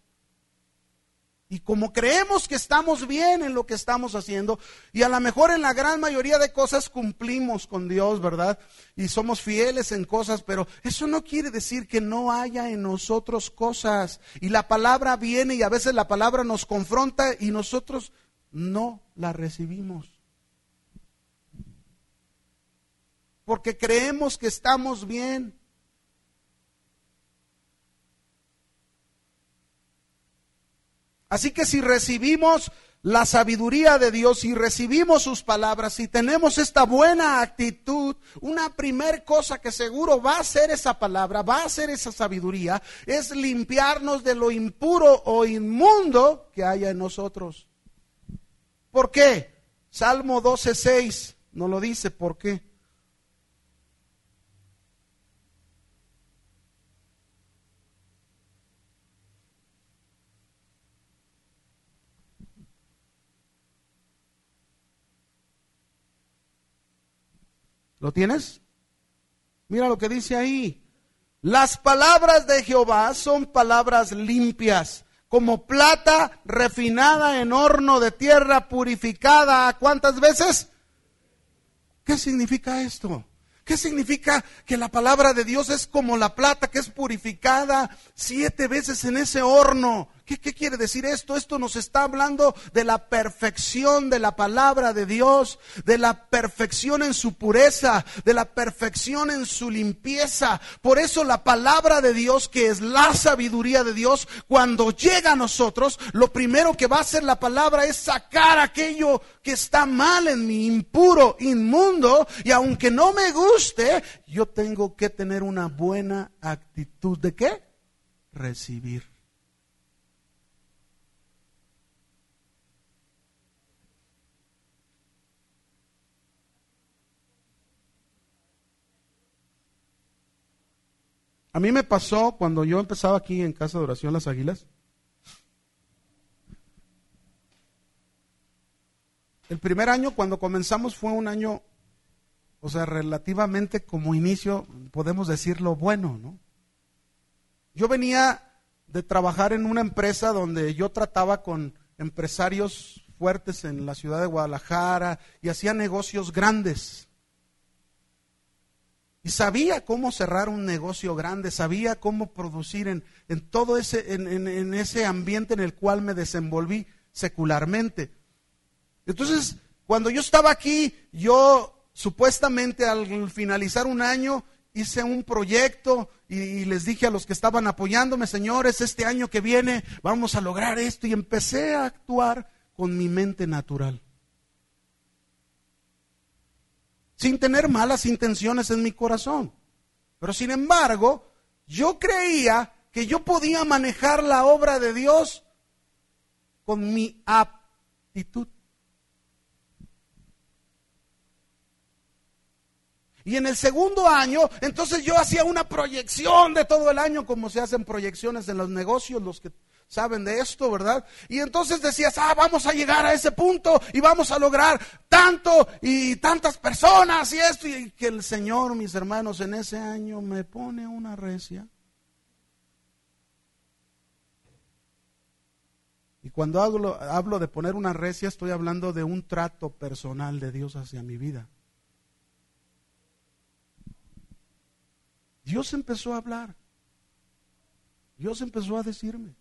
Y como creemos que estamos bien en lo que estamos haciendo, y a lo mejor en la gran mayoría de cosas cumplimos con Dios, ¿verdad? Y somos fieles en cosas, pero eso no quiere decir que no haya en nosotros cosas. Y la palabra viene y a veces la palabra nos confronta y nosotros no la recibimos. Porque creemos que estamos bien. Así que si recibimos la sabiduría de Dios y recibimos sus palabras y tenemos esta buena actitud, una primer cosa que seguro va a ser esa palabra, va a ser esa sabiduría, es limpiarnos de lo impuro o inmundo que haya en nosotros. ¿Por qué? Salmo 12.6 no lo dice, ¿por qué? ¿Lo tienes? Mira lo que dice ahí. Las palabras de Jehová son palabras limpias, como plata refinada en horno de tierra purificada. ¿Cuántas veces? ¿Qué significa esto? ¿Qué significa que la palabra de Dios es como la plata que es purificada siete veces en ese horno? ¿Qué, quiere decir esto? Esto nos está hablando de la perfección de la palabra de Dios, de la perfección en su pureza, de la perfección en su limpieza. Por eso la palabra de Dios, que es la sabiduría de Dios, cuando llega a nosotros, lo primero que va a hacer la palabra es sacar aquello que está mal en mi impuro, inmundo, y aunque no me guste, yo tengo que tener una buena actitud de qué? Recibir. A mí me pasó cuando yo empezaba aquí en Casa de Oración Las Águilas. El primer año cuando comenzamos fue un año, o sea, relativamente como inicio, podemos decirlo bueno, ¿no? Yo venía de trabajar en una empresa donde yo trataba con empresarios fuertes en la ciudad de Guadalajara y hacía negocios grandes. Y sabía cómo cerrar un negocio grande, sabía cómo producir en, todo ese, en, ese ambiente en el cual me desenvolví secularmente. Entonces, cuando yo estaba aquí, yo supuestamente al finalizar un año hice un proyecto y, les dije a los que estaban apoyándome, señores, este año que viene vamos a lograr esto y empecé a actuar con mi mente natural. Sin tener malas intenciones en mi corazón. Pero sin embargo, yo creía que yo podía manejar la obra de Dios con mi aptitud. Y en el segundo año, entonces yo hacía una proyección de todo el año, como se hacen proyecciones en los negocios, los que saben de esto, ¿verdad? Y entonces decías, ah, vamos a llegar a ese punto y vamos a lograr tanto y tantas personas y esto. Y que el Señor, mis hermanos, en ese año me pone una recia. Y cuando hablo, hablo de poner una recia, estoy hablando de un trato personal de Dios hacia mi vida. Dios empezó a hablar. Dios empezó a decirme.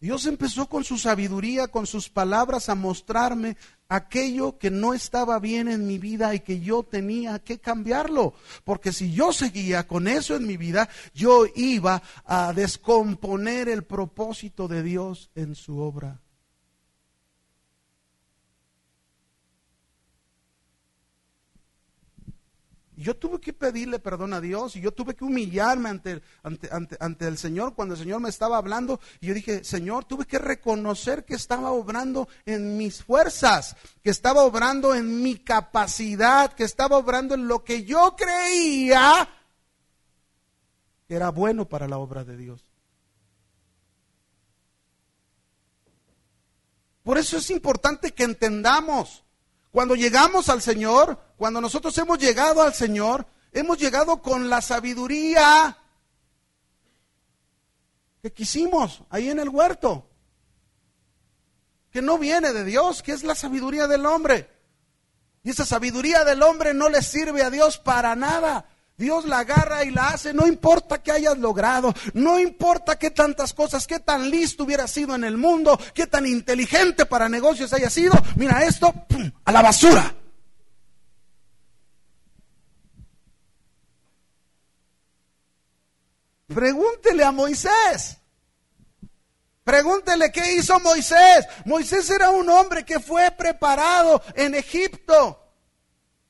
Dios empezó con su sabiduría, con sus palabras a mostrarme aquello que no estaba bien en mi vida y que yo tenía que cambiarlo. Porque si yo seguía con eso en mi vida, yo iba a descomponer el propósito de Dios en su obra. Yo tuve que pedirle perdón a Dios y yo tuve que humillarme ante, ante, ante, el Señor cuando el Señor me estaba hablando. Y yo dije, Señor, tuve que reconocer que estaba obrando en mis fuerzas, que estaba obrando en mi capacidad, que estaba obrando en lo que yo creía que era bueno para la obra de Dios. Por eso es importante que entendamos cuando llegamos al Señor, cuando nosotros hemos llegado al Señor, hemos llegado con la sabiduría que quisimos ahí en el huerto, que no viene de Dios, que es la sabiduría del hombre. Y esa sabiduría del hombre no le sirve a Dios para nada. Dios la agarra y la hace, no importa qué hayas logrado, no importa qué tantas cosas, qué tan listo hubiera sido en el mundo, qué tan inteligente para negocios haya sido. Mira esto, a la basura. Pregúntele a Moisés. Pregúntele qué hizo Moisés. Moisés era un hombre que fue preparado en Egipto.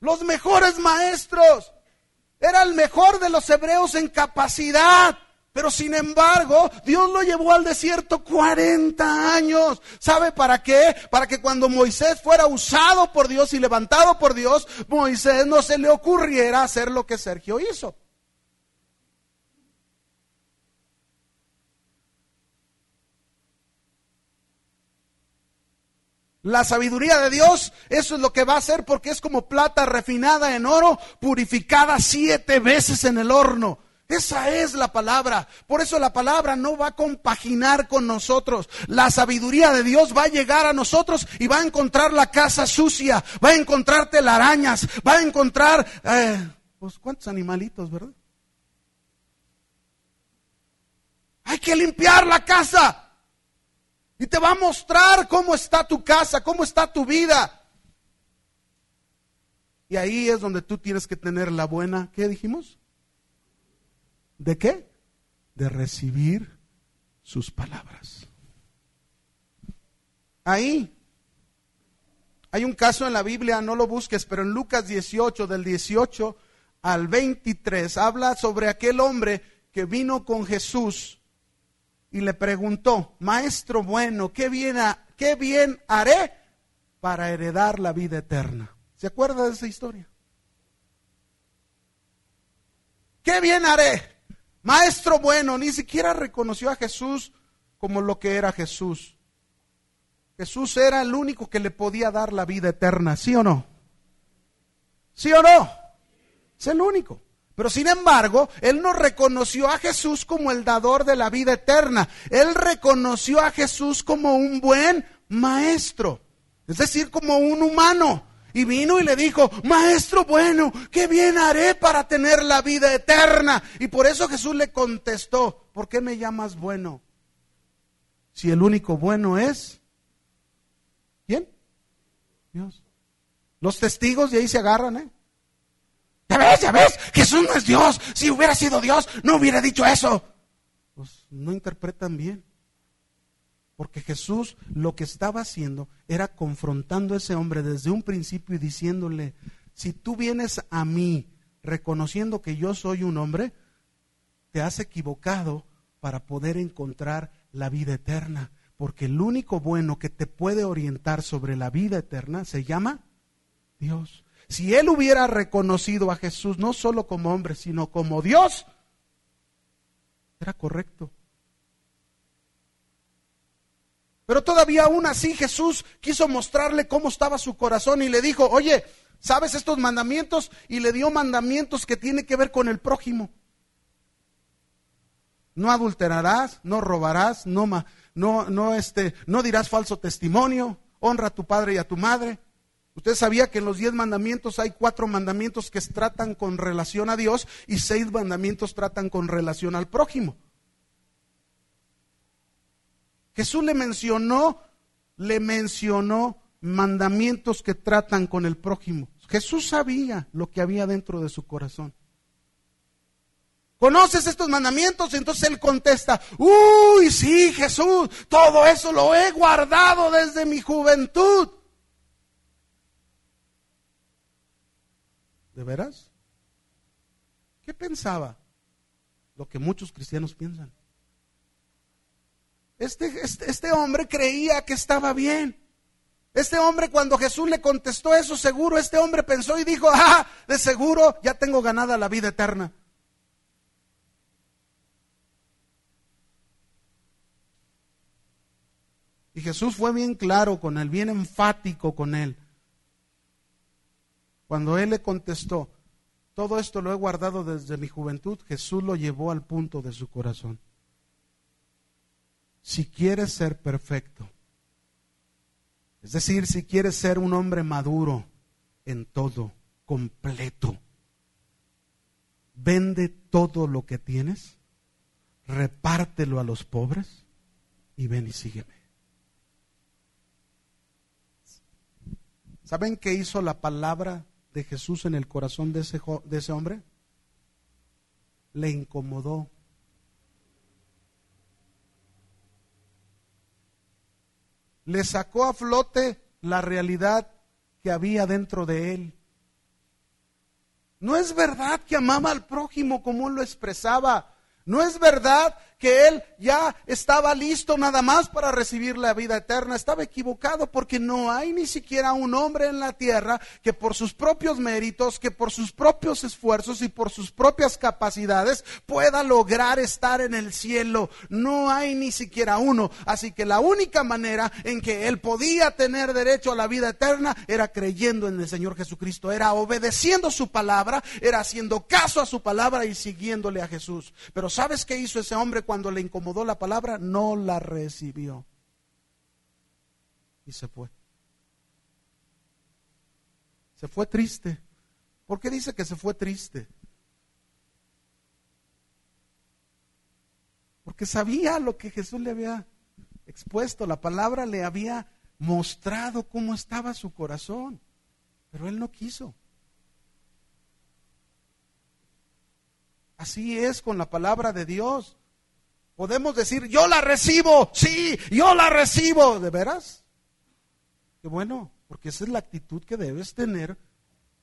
Los mejores maestros. Era el mejor de los hebreos en capacidad. Pero sin embargo, Dios lo llevó al desierto 40 años. ¿Sabe para qué? Para que cuando Moisés fuera usado por Dios y levantado por Dios, Moisés no se le ocurriera hacer lo que Sergio hizo. La sabiduría de Dios, eso es lo que va a hacer porque es como plata refinada en oro, purificada siete veces en el horno. Esa es la palabra. Por eso la palabra no va a compaginar con nosotros. La sabiduría de Dios va a llegar a nosotros y va a encontrar la casa sucia, va a encontrar telarañas, va a encontrar, eh, pues cuántos animalitos, ¿verdad? Hay que limpiar la casa. Y te va a mostrar cómo está tu casa, cómo está tu vida. Y ahí es donde tú tienes que tener la buena, ¿qué dijimos? ¿De qué? De recibir sus palabras. Ahí hay un caso en la Biblia, no lo busques, pero en Lucas 18, del 18 al 23, habla sobre aquel hombre que vino con Jesús y le preguntó, Maestro bueno, ¿qué bien, ¿qué bien haré para heredar la vida eterna? ¿Se acuerda de esa historia? ¿Qué bien haré? Maestro bueno, ni siquiera reconoció a Jesús como lo que era Jesús. Jesús era el único que le podía dar la vida eterna, ¿sí o no? ¿Sí o no? Es el único. Pero sin embargo, él no reconoció a Jesús como el dador de la vida eterna. Él reconoció a Jesús como un buen maestro, es decir, como un humano. Y vino y le dijo, maestro bueno, ¿qué bien haré para tener la vida eterna? Y por eso Jesús le contestó, ¿por qué me llamas bueno? Si el único bueno es, ¿quién? Dios. Los testigos de ahí se agarran, ¿eh? Ya ves, ya ves, Jesús no es Dios. Si hubiera sido Dios, no hubiera dicho eso. Pues no interpretan bien. Porque Jesús lo que estaba haciendo era confrontando a ese hombre desde un principio y diciéndole, si tú vienes a mí reconociendo que yo soy un hombre, te has equivocado para poder encontrar la vida eterna. Porque el único bueno que te puede orientar sobre la vida eterna se llama Dios. Si él hubiera reconocido a Jesús no solo como hombre, sino como Dios, era correcto. Pero todavía aún así Jesús quiso mostrarle cómo estaba su corazón y le dijo, oye, ¿sabes estos mandamientos? Y le dio mandamientos que tienen que ver con el prójimo. No adulterarás, no robarás, no, no, no, este, no dirás falso testimonio, honra a tu padre y a tu madre. Usted sabía que en los diez mandamientos hay cuatro mandamientos que tratan con relación a Dios y seis mandamientos tratan con relación al prójimo. Jesús le mencionó, le mencionó mandamientos que tratan con el prójimo. Jesús sabía lo que había dentro de su corazón. ¿Conoces estos mandamientos? Entonces él contesta, uy, sí, Jesús, todo eso lo he guardado desde mi juventud. ¿De veras? ¿Qué pensaba? Lo que muchos cristianos piensan. Este, este, este, hombre creía que estaba bien. Este hombre cuando Jesús le contestó eso, seguro este hombre pensó y dijo, ah, de seguro ya tengo ganada la vida eterna. Y Jesús fue bien claro con él, bien enfático con él. Cuando él le contestó, todo esto lo he guardado desde mi juventud, Jesús lo llevó al punto de su corazón. Si quieres ser perfecto, es decir, si quieres ser un hombre maduro en todo, completo, vende todo lo que tienes, repártelo a los pobres y ven y sígueme. ¿Saben qué hizo la palabra de Jesús en el corazón de ese, de ese hombre? Le incomodó. Le sacó a flote la realidad que había dentro de él. No es verdad que amaba al prójimo como lo expresaba. No es verdad que él ya estaba listo nada más para recibir la vida eterna. Estaba equivocado porque no hay ni siquiera un hombre en la tierra que por sus propios méritos, que por sus propios esfuerzos y por sus propias capacidades pueda lograr estar en el cielo. No hay ni siquiera uno. Así que la única manera en que él podía tener derecho a la vida eterna era creyendo en el Señor Jesucristo, era obedeciendo su palabra, era haciendo caso a su palabra y siguiéndole a Jesús. Pero ¿sabes qué hizo ese hombre? Cuando le incomodó la palabra, no la recibió. Y se fue. Se fue triste. ¿Por qué dice que se fue triste? Porque sabía lo que Jesús le había expuesto, la palabra le había mostrado cómo estaba su corazón, pero él no quiso. Así es con la palabra de Dios. Podemos decir, yo la recibo, sí, yo la recibo. ¿De veras? Qué bueno, porque esa es la actitud que debes tener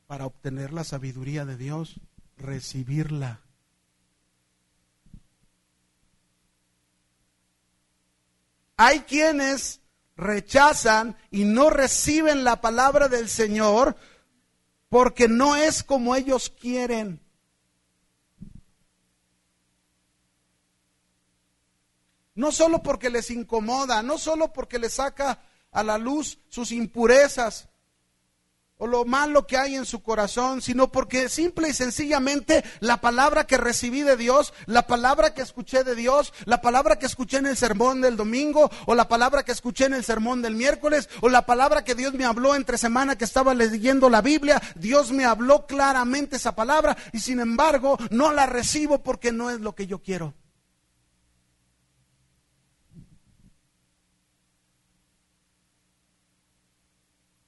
para obtener la sabiduría de Dios, recibirla. Hay quienes rechazan y no reciben la palabra del Señor porque no es como ellos quieren. No solo porque les incomoda, no solo porque les saca a la luz sus impurezas o lo malo que hay en su corazón, sino porque simple y sencillamente la palabra que recibí de Dios, la palabra que escuché de Dios, la palabra que escuché en el sermón del domingo, o la palabra que escuché en el sermón del miércoles, o la palabra que Dios me habló entre semana que estaba leyendo la Biblia, Dios me habló claramente esa palabra y sin embargo no la recibo porque no es lo que yo quiero.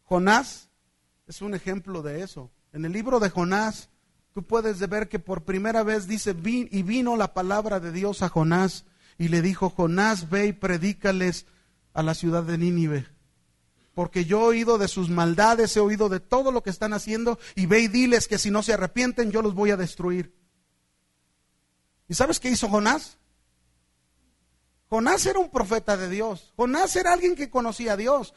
Jonás es un ejemplo de eso. En el libro de Jonás, tú puedes ver que por primera vez dice, y vino la palabra de Dios a Jonás y le dijo, Jonás, ve y predícales a la ciudad de Nínive. Porque yo he oído de sus maldades, he oído de todo lo que están haciendo, y ve y diles que si no se arrepienten, yo los voy a destruir. ¿Y sabes qué hizo Jonás? Jonás era un profeta de Dios. Jonás era alguien que conocía a Dios.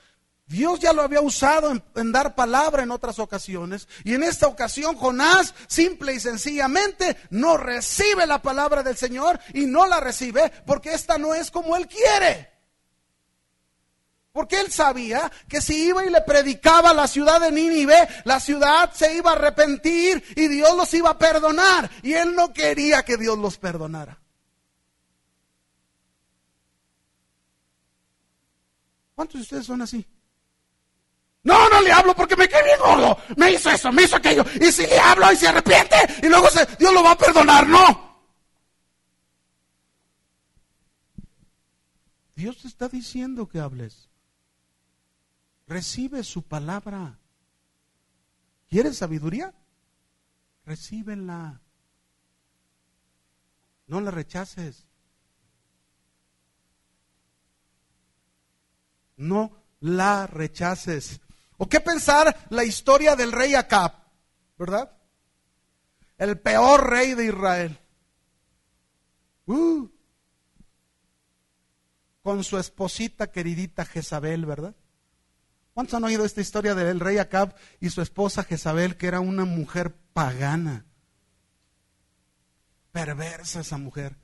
Dios ya lo había usado en, dar palabra en otras ocasiones. Y en esta ocasión Jonás simple y sencillamente no recibe la palabra del Señor y no la recibe porque esta no es como él quiere. Porque él sabía que si iba y le predicaba a la ciudad de Nínive, la ciudad se iba a arrepentir y Dios los iba a perdonar. Y él no quería que Dios los perdonara. ¿Cuántos de ustedes son así? No, no le hablo porque me cae bien gordo. Me hizo eso, me hizo aquello. Y si le hablo y se arrepiente y luego Dios lo va a perdonar, no. Dios te está diciendo que hables. Recibe su palabra. ¿Quieres sabiduría? Recíbela. No la rechaces. No la rechaces. ¿O qué pensar la historia del rey Acab? ¿Verdad? El peor rey de Israel. Uh. con su esposita queridita Jezabel, ¿verdad? ¿Cuántos han oído esta historia del rey Acab y su esposa Jezabel, que era una mujer pagana? Perversa esa mujer.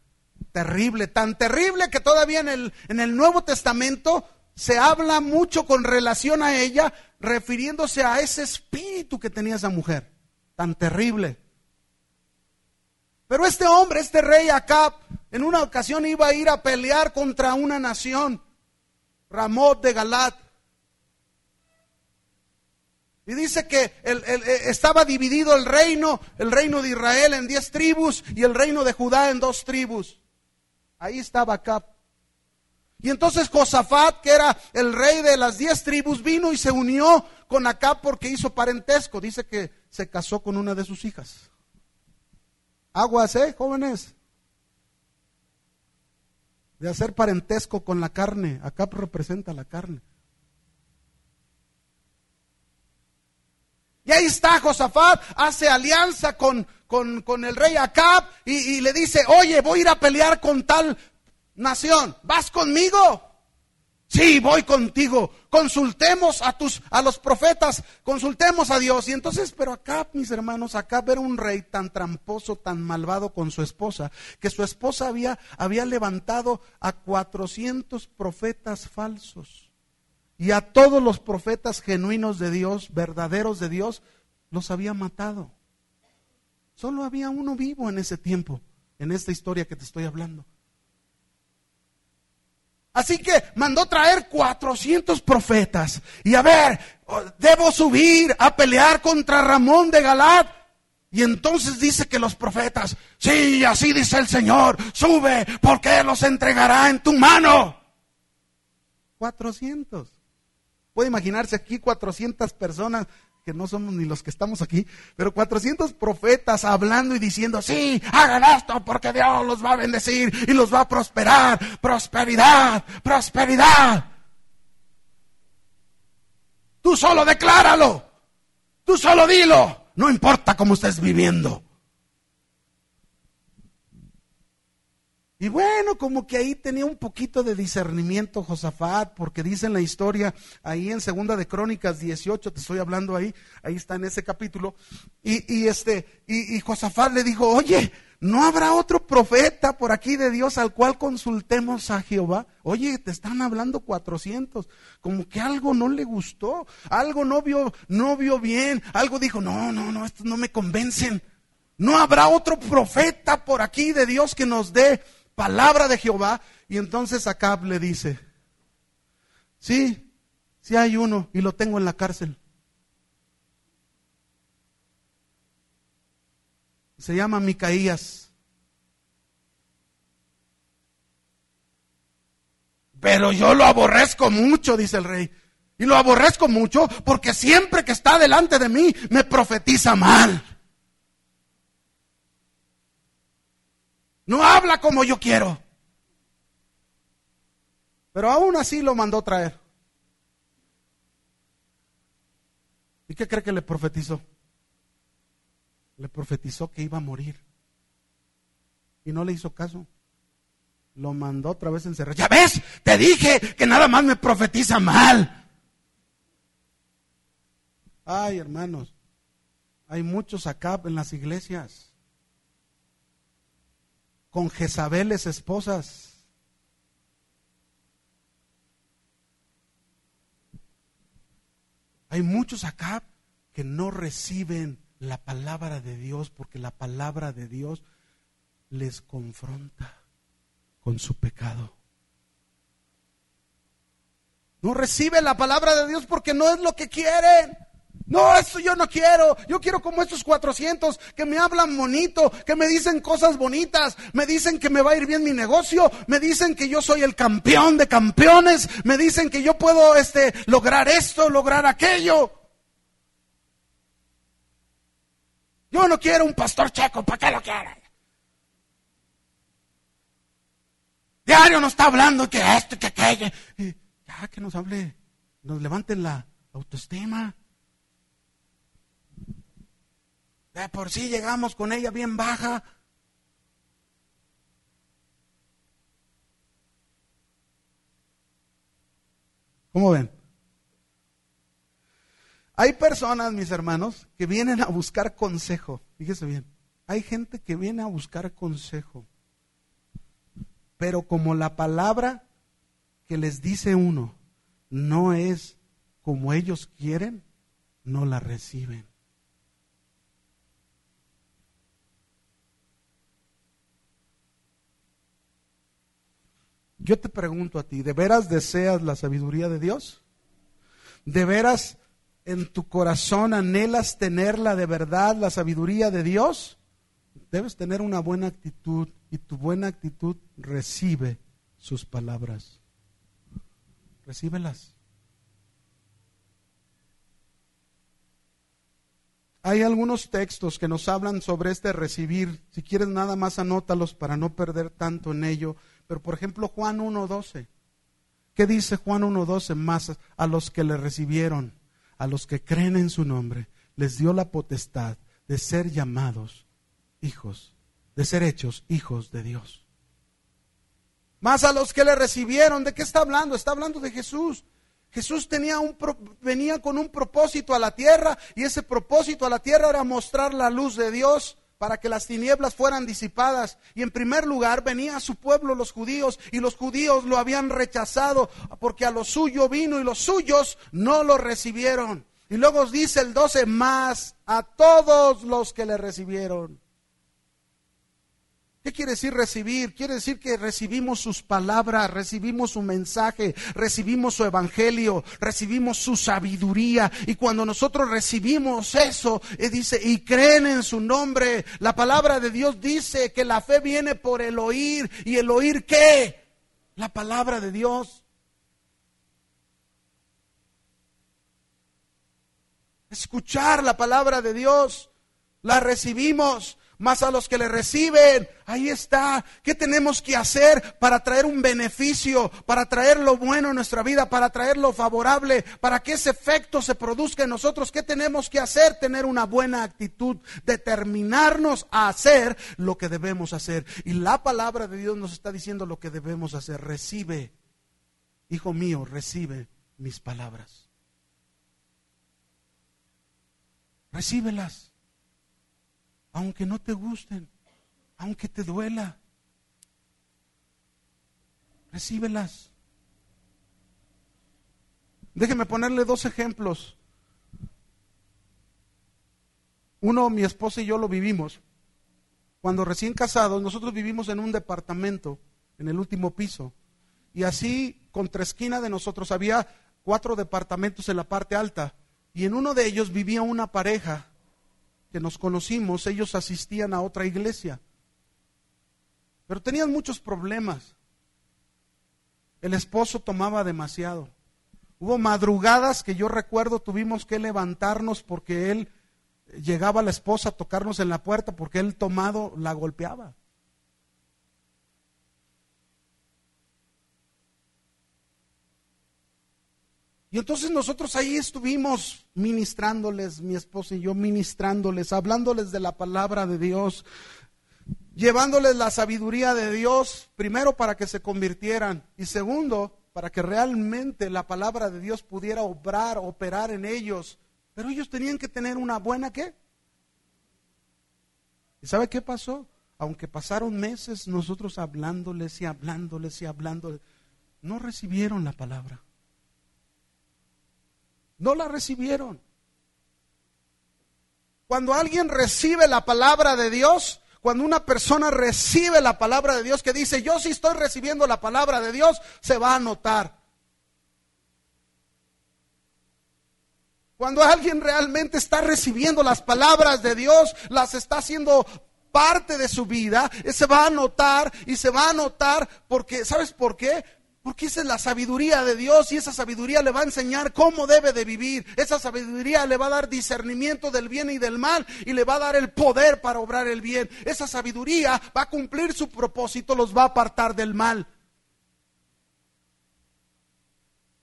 Terrible, tan terrible que todavía en el, en el Nuevo Testamento se habla mucho con relación a ella, refiriéndose a ese espíritu que tenía esa mujer, tan terrible. Pero este hombre, este rey Acab, en una ocasión iba a ir a pelear contra una nación, Ramot de Galat. Y dice que eh, estaba dividido el reino, el reino de Israel en diez tribus y el reino de Judá en dos tribus. Ahí estaba Acab. Y entonces Josafat, que era el rey de las diez tribus, vino y se unió con Acab porque hizo parentesco. Dice que se casó con una de sus hijas. Aguas, ¿eh, jóvenes? De hacer parentesco con la carne. Acab representa la carne. Y ahí está Josafat, hace alianza con, con, el rey Acab y, y, le dice, oye, voy a ir a pelear con tal nación, ¿vas conmigo? Sí, voy contigo. Consultemos a tus a los profetas, consultemos a Dios. Y entonces, pero acá, mis hermanos, acá ver un rey tan tramposo, tan malvado con su esposa, que su esposa había había levantado a 400 profetas falsos. Y a todos los profetas genuinos de Dios, verdaderos de Dios, los había matado. Solo había uno vivo en ese tiempo, en esta historia que te estoy hablando. Así que mandó traer 400 profetas. Y a ver, debo subir a pelear contra Ramón de Galat. Y entonces dice que los profetas, sí, así dice el Señor, sube porque los entregará en tu mano. 400. Puede imaginarse aquí 400 personas que no somos ni los que estamos aquí, pero 400 profetas hablando y diciendo, sí, hagan esto porque Dios los va a bendecir y los va a prosperar, prosperidad, prosperidad. Tú solo decláralo, tú solo dilo, no importa cómo estés viviendo. Y bueno, como que ahí tenía un poquito de discernimiento Josafat, porque dice en la historia, ahí en Segunda de Crónicas 18, te estoy hablando ahí, ahí está en ese capítulo, y, este, y, y Josafat le dijo, oye, ¿no habrá otro profeta por aquí de Dios al cual consultemos a Jehová? Oye, te están hablando 400, como que algo no le gustó, algo no vio, no vio bien, algo dijo, no, no, no, estos no me convencen. No habrá otro profeta por aquí de Dios que nos dé palabra de Jehová. Y entonces Acab le dice, sí, sí hay uno y lo tengo en la cárcel. Se llama Micaías. Pero yo lo aborrezco mucho, dice el rey. Y lo aborrezco mucho porque siempre que está delante de mí me profetiza mal. No habla como yo quiero. Pero aún así lo mandó traer. ¿Y qué cree que le profetizó? Le profetizó que iba a morir. Y no le hizo caso. Lo mandó otra vez encerrar. Ya ves, te dije que nada más me profetiza mal. Ay, hermanos, hay muchos acá en las iglesias con Jezabeles esposas. Hay muchos acá que no reciben la palabra de Dios porque la palabra de Dios les confronta con su pecado. No reciben la palabra de Dios porque no es lo que quieren. No, eso yo no quiero. Yo quiero como estos 400 que me hablan bonito, que me dicen cosas bonitas, me dicen que me va a ir bien mi negocio, me dicen que yo soy el campeón de campeones, me dicen que yo puedo este lograr esto, lograr aquello. Yo no quiero un pastor checo, ¿para qué lo quiero? Diario nos está hablando que esto, que aquello. Ya que nos hable, nos levanten la autoestima. De por sí llegamos con ella bien baja. ¿Cómo ven? Hay personas, mis hermanos, que vienen a buscar consejo. Fíjese bien. Hay gente que viene a buscar consejo. Pero como la palabra que les dice uno no es como ellos quieren, no la reciben. Yo te pregunto a ti, ¿de veras deseas la sabiduría de Dios? ¿De veras en tu corazón anhelas tenerla de verdad, la sabiduría de Dios? Debes tener una buena actitud y tu buena actitud recibe sus palabras. Recíbelas. Hay algunos textos que nos hablan sobre este recibir. Si quieres nada más anótalos para no perder tanto en ello. Pero por ejemplo Juan 1.12. ¿Qué dice Juan 1.12? Más a los que le recibieron, a los que creen en su nombre, les dio la potestad de ser llamados hijos, de ser hechos hijos de Dios. Más a los que le recibieron, ¿de qué está hablando? Está hablando de Jesús. Jesús tenía un, venía con un propósito a la tierra y ese propósito a la tierra era mostrar la luz de Dios para que las tinieblas fueran disipadas. Y en primer lugar venía a su pueblo los judíos y los judíos lo habían rechazado porque a lo suyo vino y los suyos no lo recibieron. Y luego dice el 12, más a todos los que le recibieron. ¿Qué quiere decir recibir? Quiere decir que recibimos sus palabras, recibimos su mensaje, recibimos su evangelio, recibimos su sabiduría. Y cuando nosotros recibimos eso, eh, dice, y creen en su nombre, la palabra de Dios dice que la fe viene por el oír. ¿Y el oír qué? La palabra de Dios. Escuchar la palabra de Dios, la recibimos más a los que le reciben. Ahí está. ¿Qué tenemos que hacer para traer un beneficio, para traer lo bueno en nuestra vida, para traer lo favorable, para que ese efecto se produzca en nosotros? ¿Qué tenemos que hacer? Tener una buena actitud, determinarnos a hacer lo que debemos hacer. Y la palabra de Dios nos está diciendo lo que debemos hacer. Recibe, hijo mío, recibe mis palabras. Recíbelas aunque no te gusten, aunque te duela. Recíbelas. Déjeme ponerle dos ejemplos. Uno, mi esposa y yo lo vivimos. Cuando recién casados, nosotros vivimos en un departamento, en el último piso. Y así, contra esquina de nosotros, había cuatro departamentos en la parte alta. Y en uno de ellos vivía una pareja que nos conocimos, ellos asistían a otra iglesia. Pero tenían muchos problemas. El esposo tomaba demasiado. Hubo madrugadas que yo recuerdo tuvimos que levantarnos porque él llegaba la esposa a tocarnos en la puerta porque él tomado la golpeaba. Y entonces nosotros ahí estuvimos ministrándoles, mi esposa y yo ministrándoles, hablándoles de la palabra de Dios, llevándoles la sabiduría de Dios, primero para que se convirtieran y segundo, para que realmente la palabra de Dios pudiera obrar, operar en ellos. Pero ellos tenían que tener una buena qué. ¿Y sabe qué pasó? Aunque pasaron meses nosotros hablándoles y hablándoles y hablándoles, no recibieron la palabra. No la recibieron. Cuando alguien recibe la palabra de Dios, cuando una persona recibe la palabra de Dios que dice, yo sí estoy recibiendo la palabra de Dios, se va a notar. Cuando alguien realmente está recibiendo las palabras de Dios, las está haciendo parte de su vida, se va a notar y se va a notar porque, ¿sabes por qué? Porque esa es la sabiduría de Dios y esa sabiduría le va a enseñar cómo debe de vivir. Esa sabiduría le va a dar discernimiento del bien y del mal y le va a dar el poder para obrar el bien. Esa sabiduría va a cumplir su propósito, los va a apartar del mal.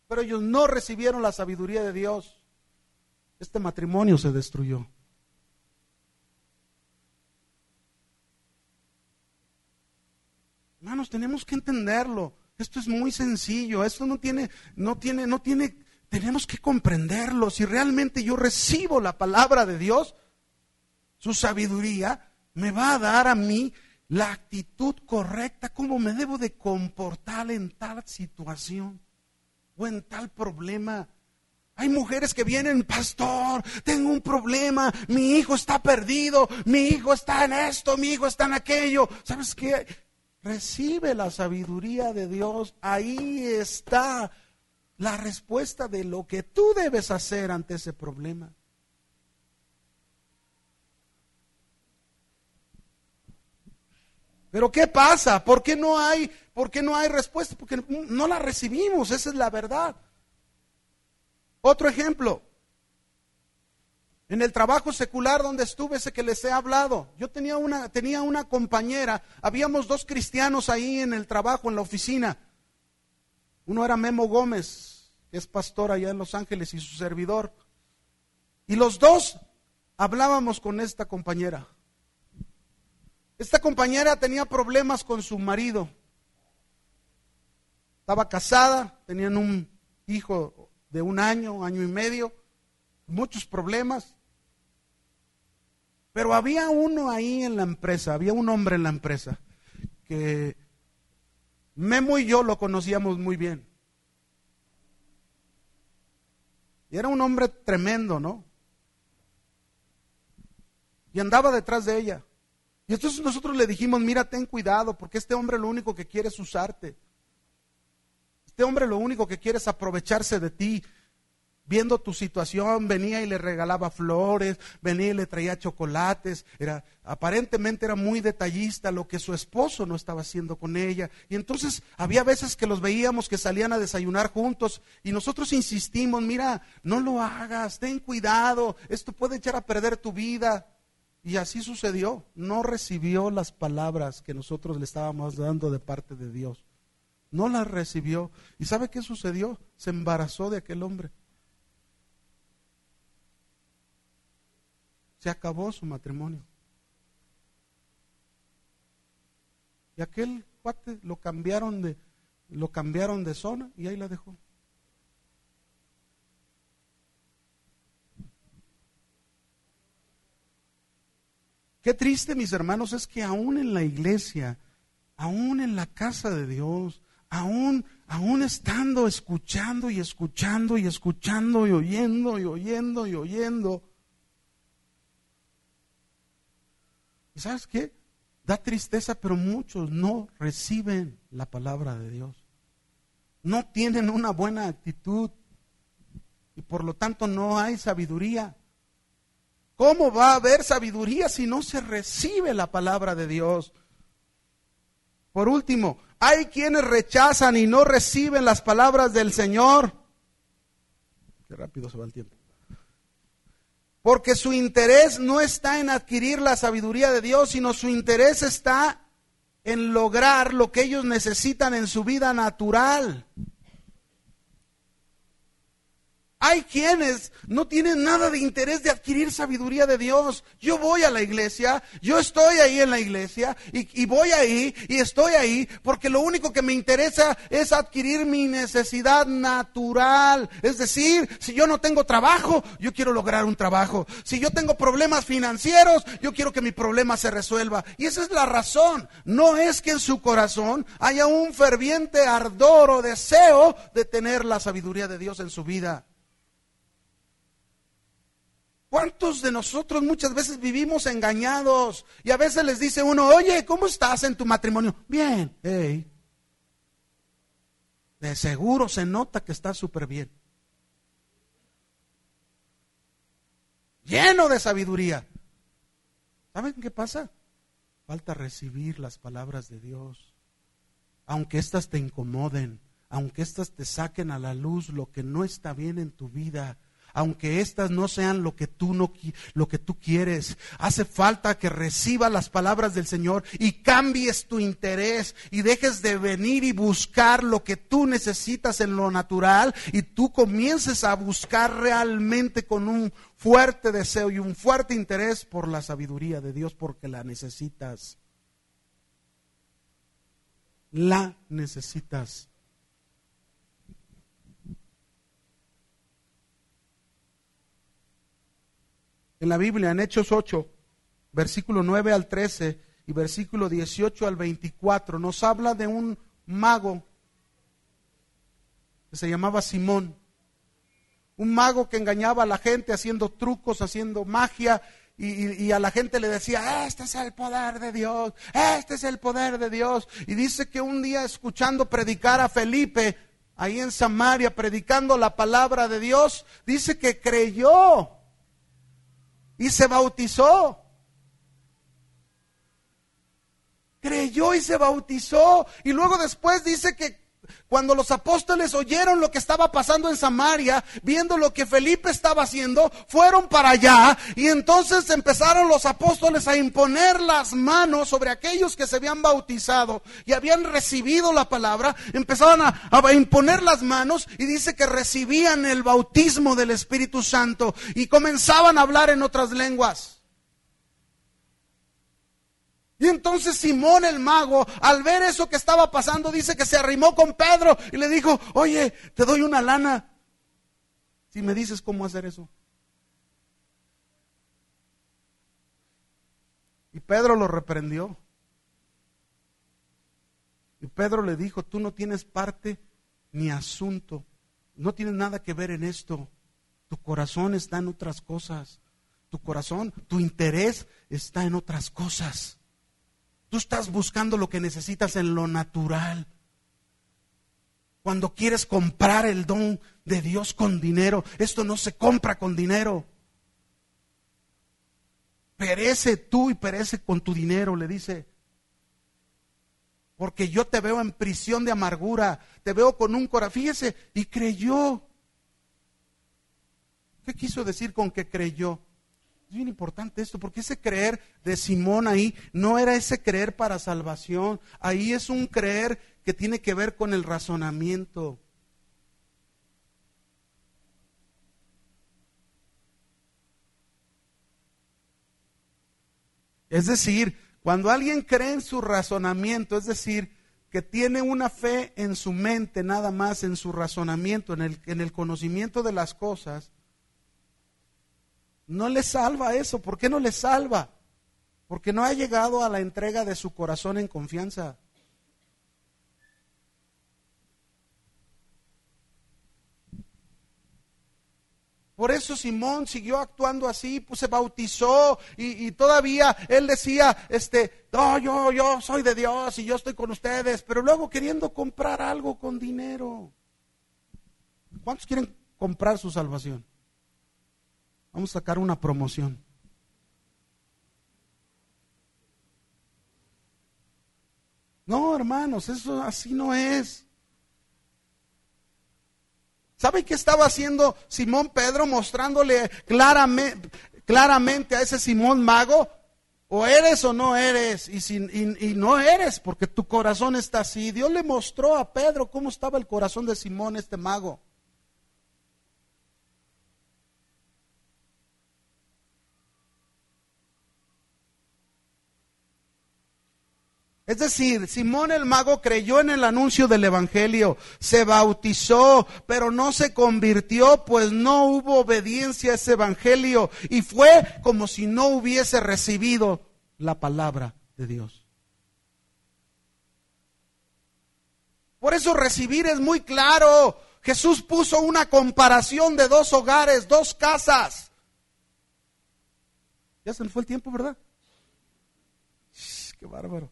Pero ellos no recibieron la sabiduría de Dios. Este matrimonio se destruyó. Hermanos, tenemos que entenderlo. Esto es muy sencillo, esto no tiene, no tiene, no tiene, tenemos que comprenderlo. Si realmente yo recibo la palabra de Dios, su sabiduría me va a dar a mí la actitud correcta, cómo me debo de comportar en tal situación o en tal problema. Hay mujeres que vienen, pastor, tengo un problema, mi hijo está perdido, mi hijo está en esto, mi hijo está en aquello. ¿Sabes qué? Recibe la sabiduría de Dios. Ahí está la respuesta de lo que tú debes hacer ante ese problema. Pero ¿qué pasa? ¿Por qué no hay, por qué no hay respuesta? Porque no la recibimos, esa es la verdad. Otro ejemplo. En el trabajo secular donde estuve, ese que les he hablado, yo tenía una, tenía una compañera, habíamos dos cristianos ahí en el trabajo, en la oficina. Uno era Memo Gómez, que es pastor allá en Los Ángeles, y su servidor. Y los dos hablábamos con esta compañera. Esta compañera tenía problemas con su marido. Estaba casada, tenían un hijo de un año, año y medio, muchos problemas. Pero había uno ahí en la empresa, había un hombre en la empresa que Memo y yo lo conocíamos muy bien. Y era un hombre tremendo, ¿no? Y andaba detrás de ella. Y entonces nosotros le dijimos, mira, ten cuidado, porque este hombre lo único que quiere es usarte. Este hombre lo único que quiere es aprovecharse de ti viendo tu situación, venía y le regalaba flores, venía y le traía chocolates, era aparentemente era muy detallista lo que su esposo no estaba haciendo con ella. Y entonces había veces que los veíamos que salían a desayunar juntos y nosotros insistimos, mira, no lo hagas, ten cuidado, esto puede echar a perder tu vida. Y así sucedió, no recibió las palabras que nosotros le estábamos dando de parte de Dios. No las recibió. ¿Y sabe qué sucedió? Se embarazó de aquel hombre. Se acabó su matrimonio. Y aquel cuate lo cambiaron de, lo cambiaron de zona y ahí la dejó. Qué triste, mis hermanos, es que aún en la iglesia, aún en la casa de Dios, aún, aún estando escuchando y escuchando y escuchando y oyendo y oyendo y oyendo, ¿Y sabes qué? Da tristeza, pero muchos no reciben la palabra de Dios. No tienen una buena actitud y por lo tanto no hay sabiduría. ¿Cómo va a haber sabiduría si no se recibe la palabra de Dios? Por último, hay quienes rechazan y no reciben las palabras del Señor. Qué rápido se va el tiempo. Porque su interés no está en adquirir la sabiduría de Dios, sino su interés está en lograr lo que ellos necesitan en su vida natural. Hay quienes no tienen nada de interés de adquirir sabiduría de Dios. Yo voy a la iglesia, yo estoy ahí en la iglesia y, voy ahí y estoy ahí porque lo único que me interesa es adquirir mi necesidad natural. Es decir, si yo no tengo trabajo, yo quiero lograr un trabajo. Si yo tengo problemas financieros, yo quiero que mi problema se resuelva. Y esa es la razón. No es que en su corazón haya un ferviente ardor o deseo de tener la sabiduría de Dios en su vida. ¿Cuántos de nosotros muchas veces vivimos engañados? Y a veces les dice uno, oye, ¿cómo estás en tu matrimonio? Bien, hey. De seguro se nota que está súper bien. lleno de sabiduría. ¿Saben qué pasa? Falta recibir las palabras de Dios. Aunque éstas te incomoden, aunque éstas te saquen a la luz lo que no está bien en tu vida, aunque éstas no sean lo que tú no lo que tú quieres. Hace falta que recibas las palabras del Señor y cambies tu interés y dejes de venir y buscar lo que tú necesitas en lo natural y tú comiences a buscar realmente con un fuerte deseo y un fuerte interés por la sabiduría de Dios porque la necesitas. La necesitas. En la Biblia, en Hechos 8, versículo 9 al 13 y versículo 18 al 24, nos habla de un mago que se llamaba Simón. Un mago que engañaba a la gente haciendo trucos, haciendo magia, y, a la gente le decía, este es el poder de Dios, este es el poder de Dios. Y dice que un día escuchando predicar a Felipe, ahí en Samaria, predicando la palabra de Dios, dice que creyó y se bautizó. Creyó y se bautizó. Y luego después dice que cuando los apóstoles oyeron lo que estaba pasando en Samaria, viendo lo que Felipe estaba haciendo, fueron para allá y entonces empezaron los apóstoles a imponer las manos sobre aquellos que se habían bautizado y habían recibido la palabra, empezaban a, a imponer las manos y dice que recibían el bautismo del Espíritu Santo y comenzaban a hablar en otras lenguas. Y entonces Simón el mago, al ver eso que estaba pasando, dice que se arrimó con Pedro y le dijo, oye, te doy una lana si me dices cómo hacer eso. Y Pedro lo reprendió. Y Pedro le dijo, tú no tienes parte ni asunto, no tienes nada que ver en esto. Tu corazón está en otras cosas. Tu corazón, tu interés está en otras cosas. Tú estás buscando lo que necesitas en lo natural. Cuando quieres comprar el don de Dios con dinero, esto no se compra con dinero. Perece tú y perece con tu dinero, le dice. Porque yo te veo en prisión de amargura, te veo con un corazón. Fíjese, y creyó. ¿Qué quiso decir con que creyó? Es bien importante esto, porque ese creer de Simón ahí no era ese creer para salvación, ahí es un creer que tiene que ver con el razonamiento. Es decir, cuando alguien cree en su razonamiento, es decir, que tiene una fe en su mente nada más, en su razonamiento, en el, en el conocimiento de las cosas, no le salva eso. ¿Por qué no le salva? Porque no ha llegado a la entrega de su corazón en confianza. Por eso Simón siguió actuando así, pues se bautizó y, todavía él decía, este, no, yo, yo soy de Dios y yo estoy con ustedes, pero luego queriendo comprar algo con dinero. ¿Cuántos quieren comprar su salvación? Vamos a sacar una promoción. No, hermanos, eso así no es. ¿Sabe qué estaba haciendo Simón Pedro mostrándole claramente, claramente a ese Simón mago? O eres o no eres. Y, si, y no eres porque tu corazón está así. Dios le mostró a Pedro cómo estaba el corazón de Simón, este mago. Es decir, Simón el mago creyó en el anuncio del Evangelio, se bautizó, pero no se convirtió, pues no hubo obediencia a ese Evangelio y fue como si no hubiese recibido la palabra de Dios. Por eso recibir es muy claro. Jesús puso una comparación de dos hogares, dos casas. Ya se me fue el tiempo, ¿verdad? Qué bárbaro.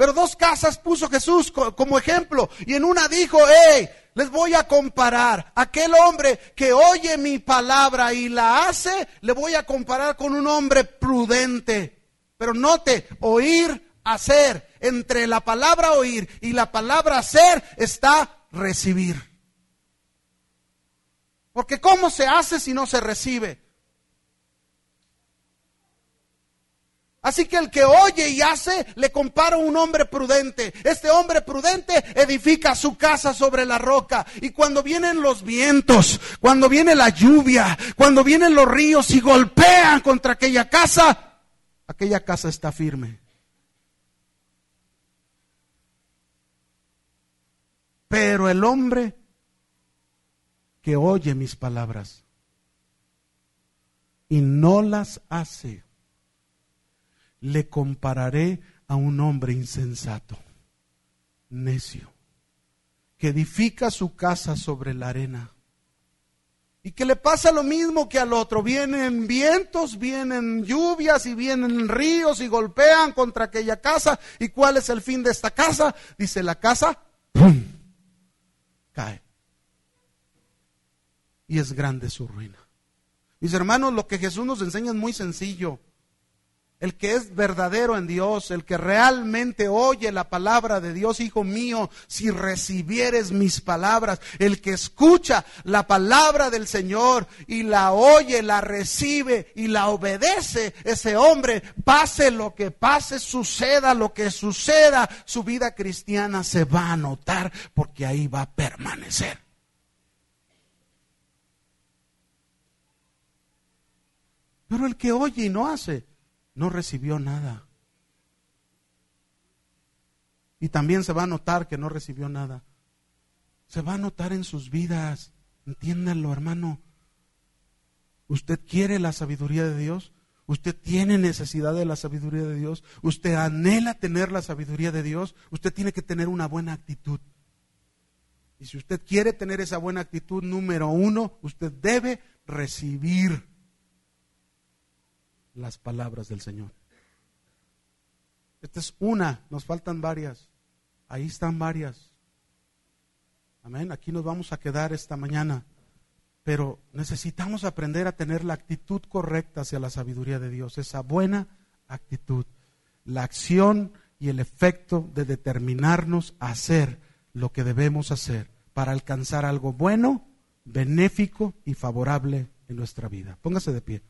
Pero dos casas puso Jesús como ejemplo. Y en una dijo, hey, les voy a comparar. Aquel hombre que oye mi palabra y la hace, le voy a comparar con un hombre prudente. Pero note, oír, hacer. Entre la palabra oír y la palabra hacer está recibir. Porque ¿cómo se hace si no se recibe? Así que el que oye y hace, le compara a un hombre prudente. Este hombre prudente edifica su casa sobre la roca. Y cuando vienen los vientos, cuando viene la lluvia, cuando vienen los ríos y golpean contra aquella casa, aquella casa está firme. Pero el hombre que oye mis palabras y no las hace, le compararé a un hombre insensato, necio, que edifica su casa sobre la arena. Y que le pasa lo mismo que al otro. Vienen vientos, vienen lluvias y vienen ríos y golpean contra aquella casa. ¿Y cuál es el fin de esta casa? Dice la casa, ¡pum! cae. Y es grande su ruina. Mis hermanos, lo que Jesús nos enseña es muy sencillo el que es verdadero en Dios, el que realmente oye la palabra de Dios, hijo mío, si recibieres mis palabras, el que escucha la palabra del Señor y la oye, la recibe y la obedece, ese hombre, pase lo que pase, suceda lo que suceda, su vida cristiana se va a notar porque ahí va a permanecer. Pero el que oye y no hace, no recibió nada. Y también se va a notar que no recibió nada. Se va a notar en sus vidas. Entiéndanlo, hermano. Usted quiere la sabiduría de Dios. Usted tiene necesidad de la sabiduría de Dios. Usted anhela tener la sabiduría de Dios. Usted tiene que tener una buena actitud. Y si usted quiere tener esa buena actitud, número uno, usted debe recibir las palabras del Señor. Esta es una, nos faltan varias. Ahí están varias. Amén. Aquí nos vamos a quedar esta mañana. Pero necesitamos aprender a tener la actitud correcta hacia la sabiduría de Dios, esa buena actitud, la acción y el efecto de determinarnos a hacer lo que debemos hacer para alcanzar algo bueno, benéfico y favorable en nuestra vida. Póngase de pie.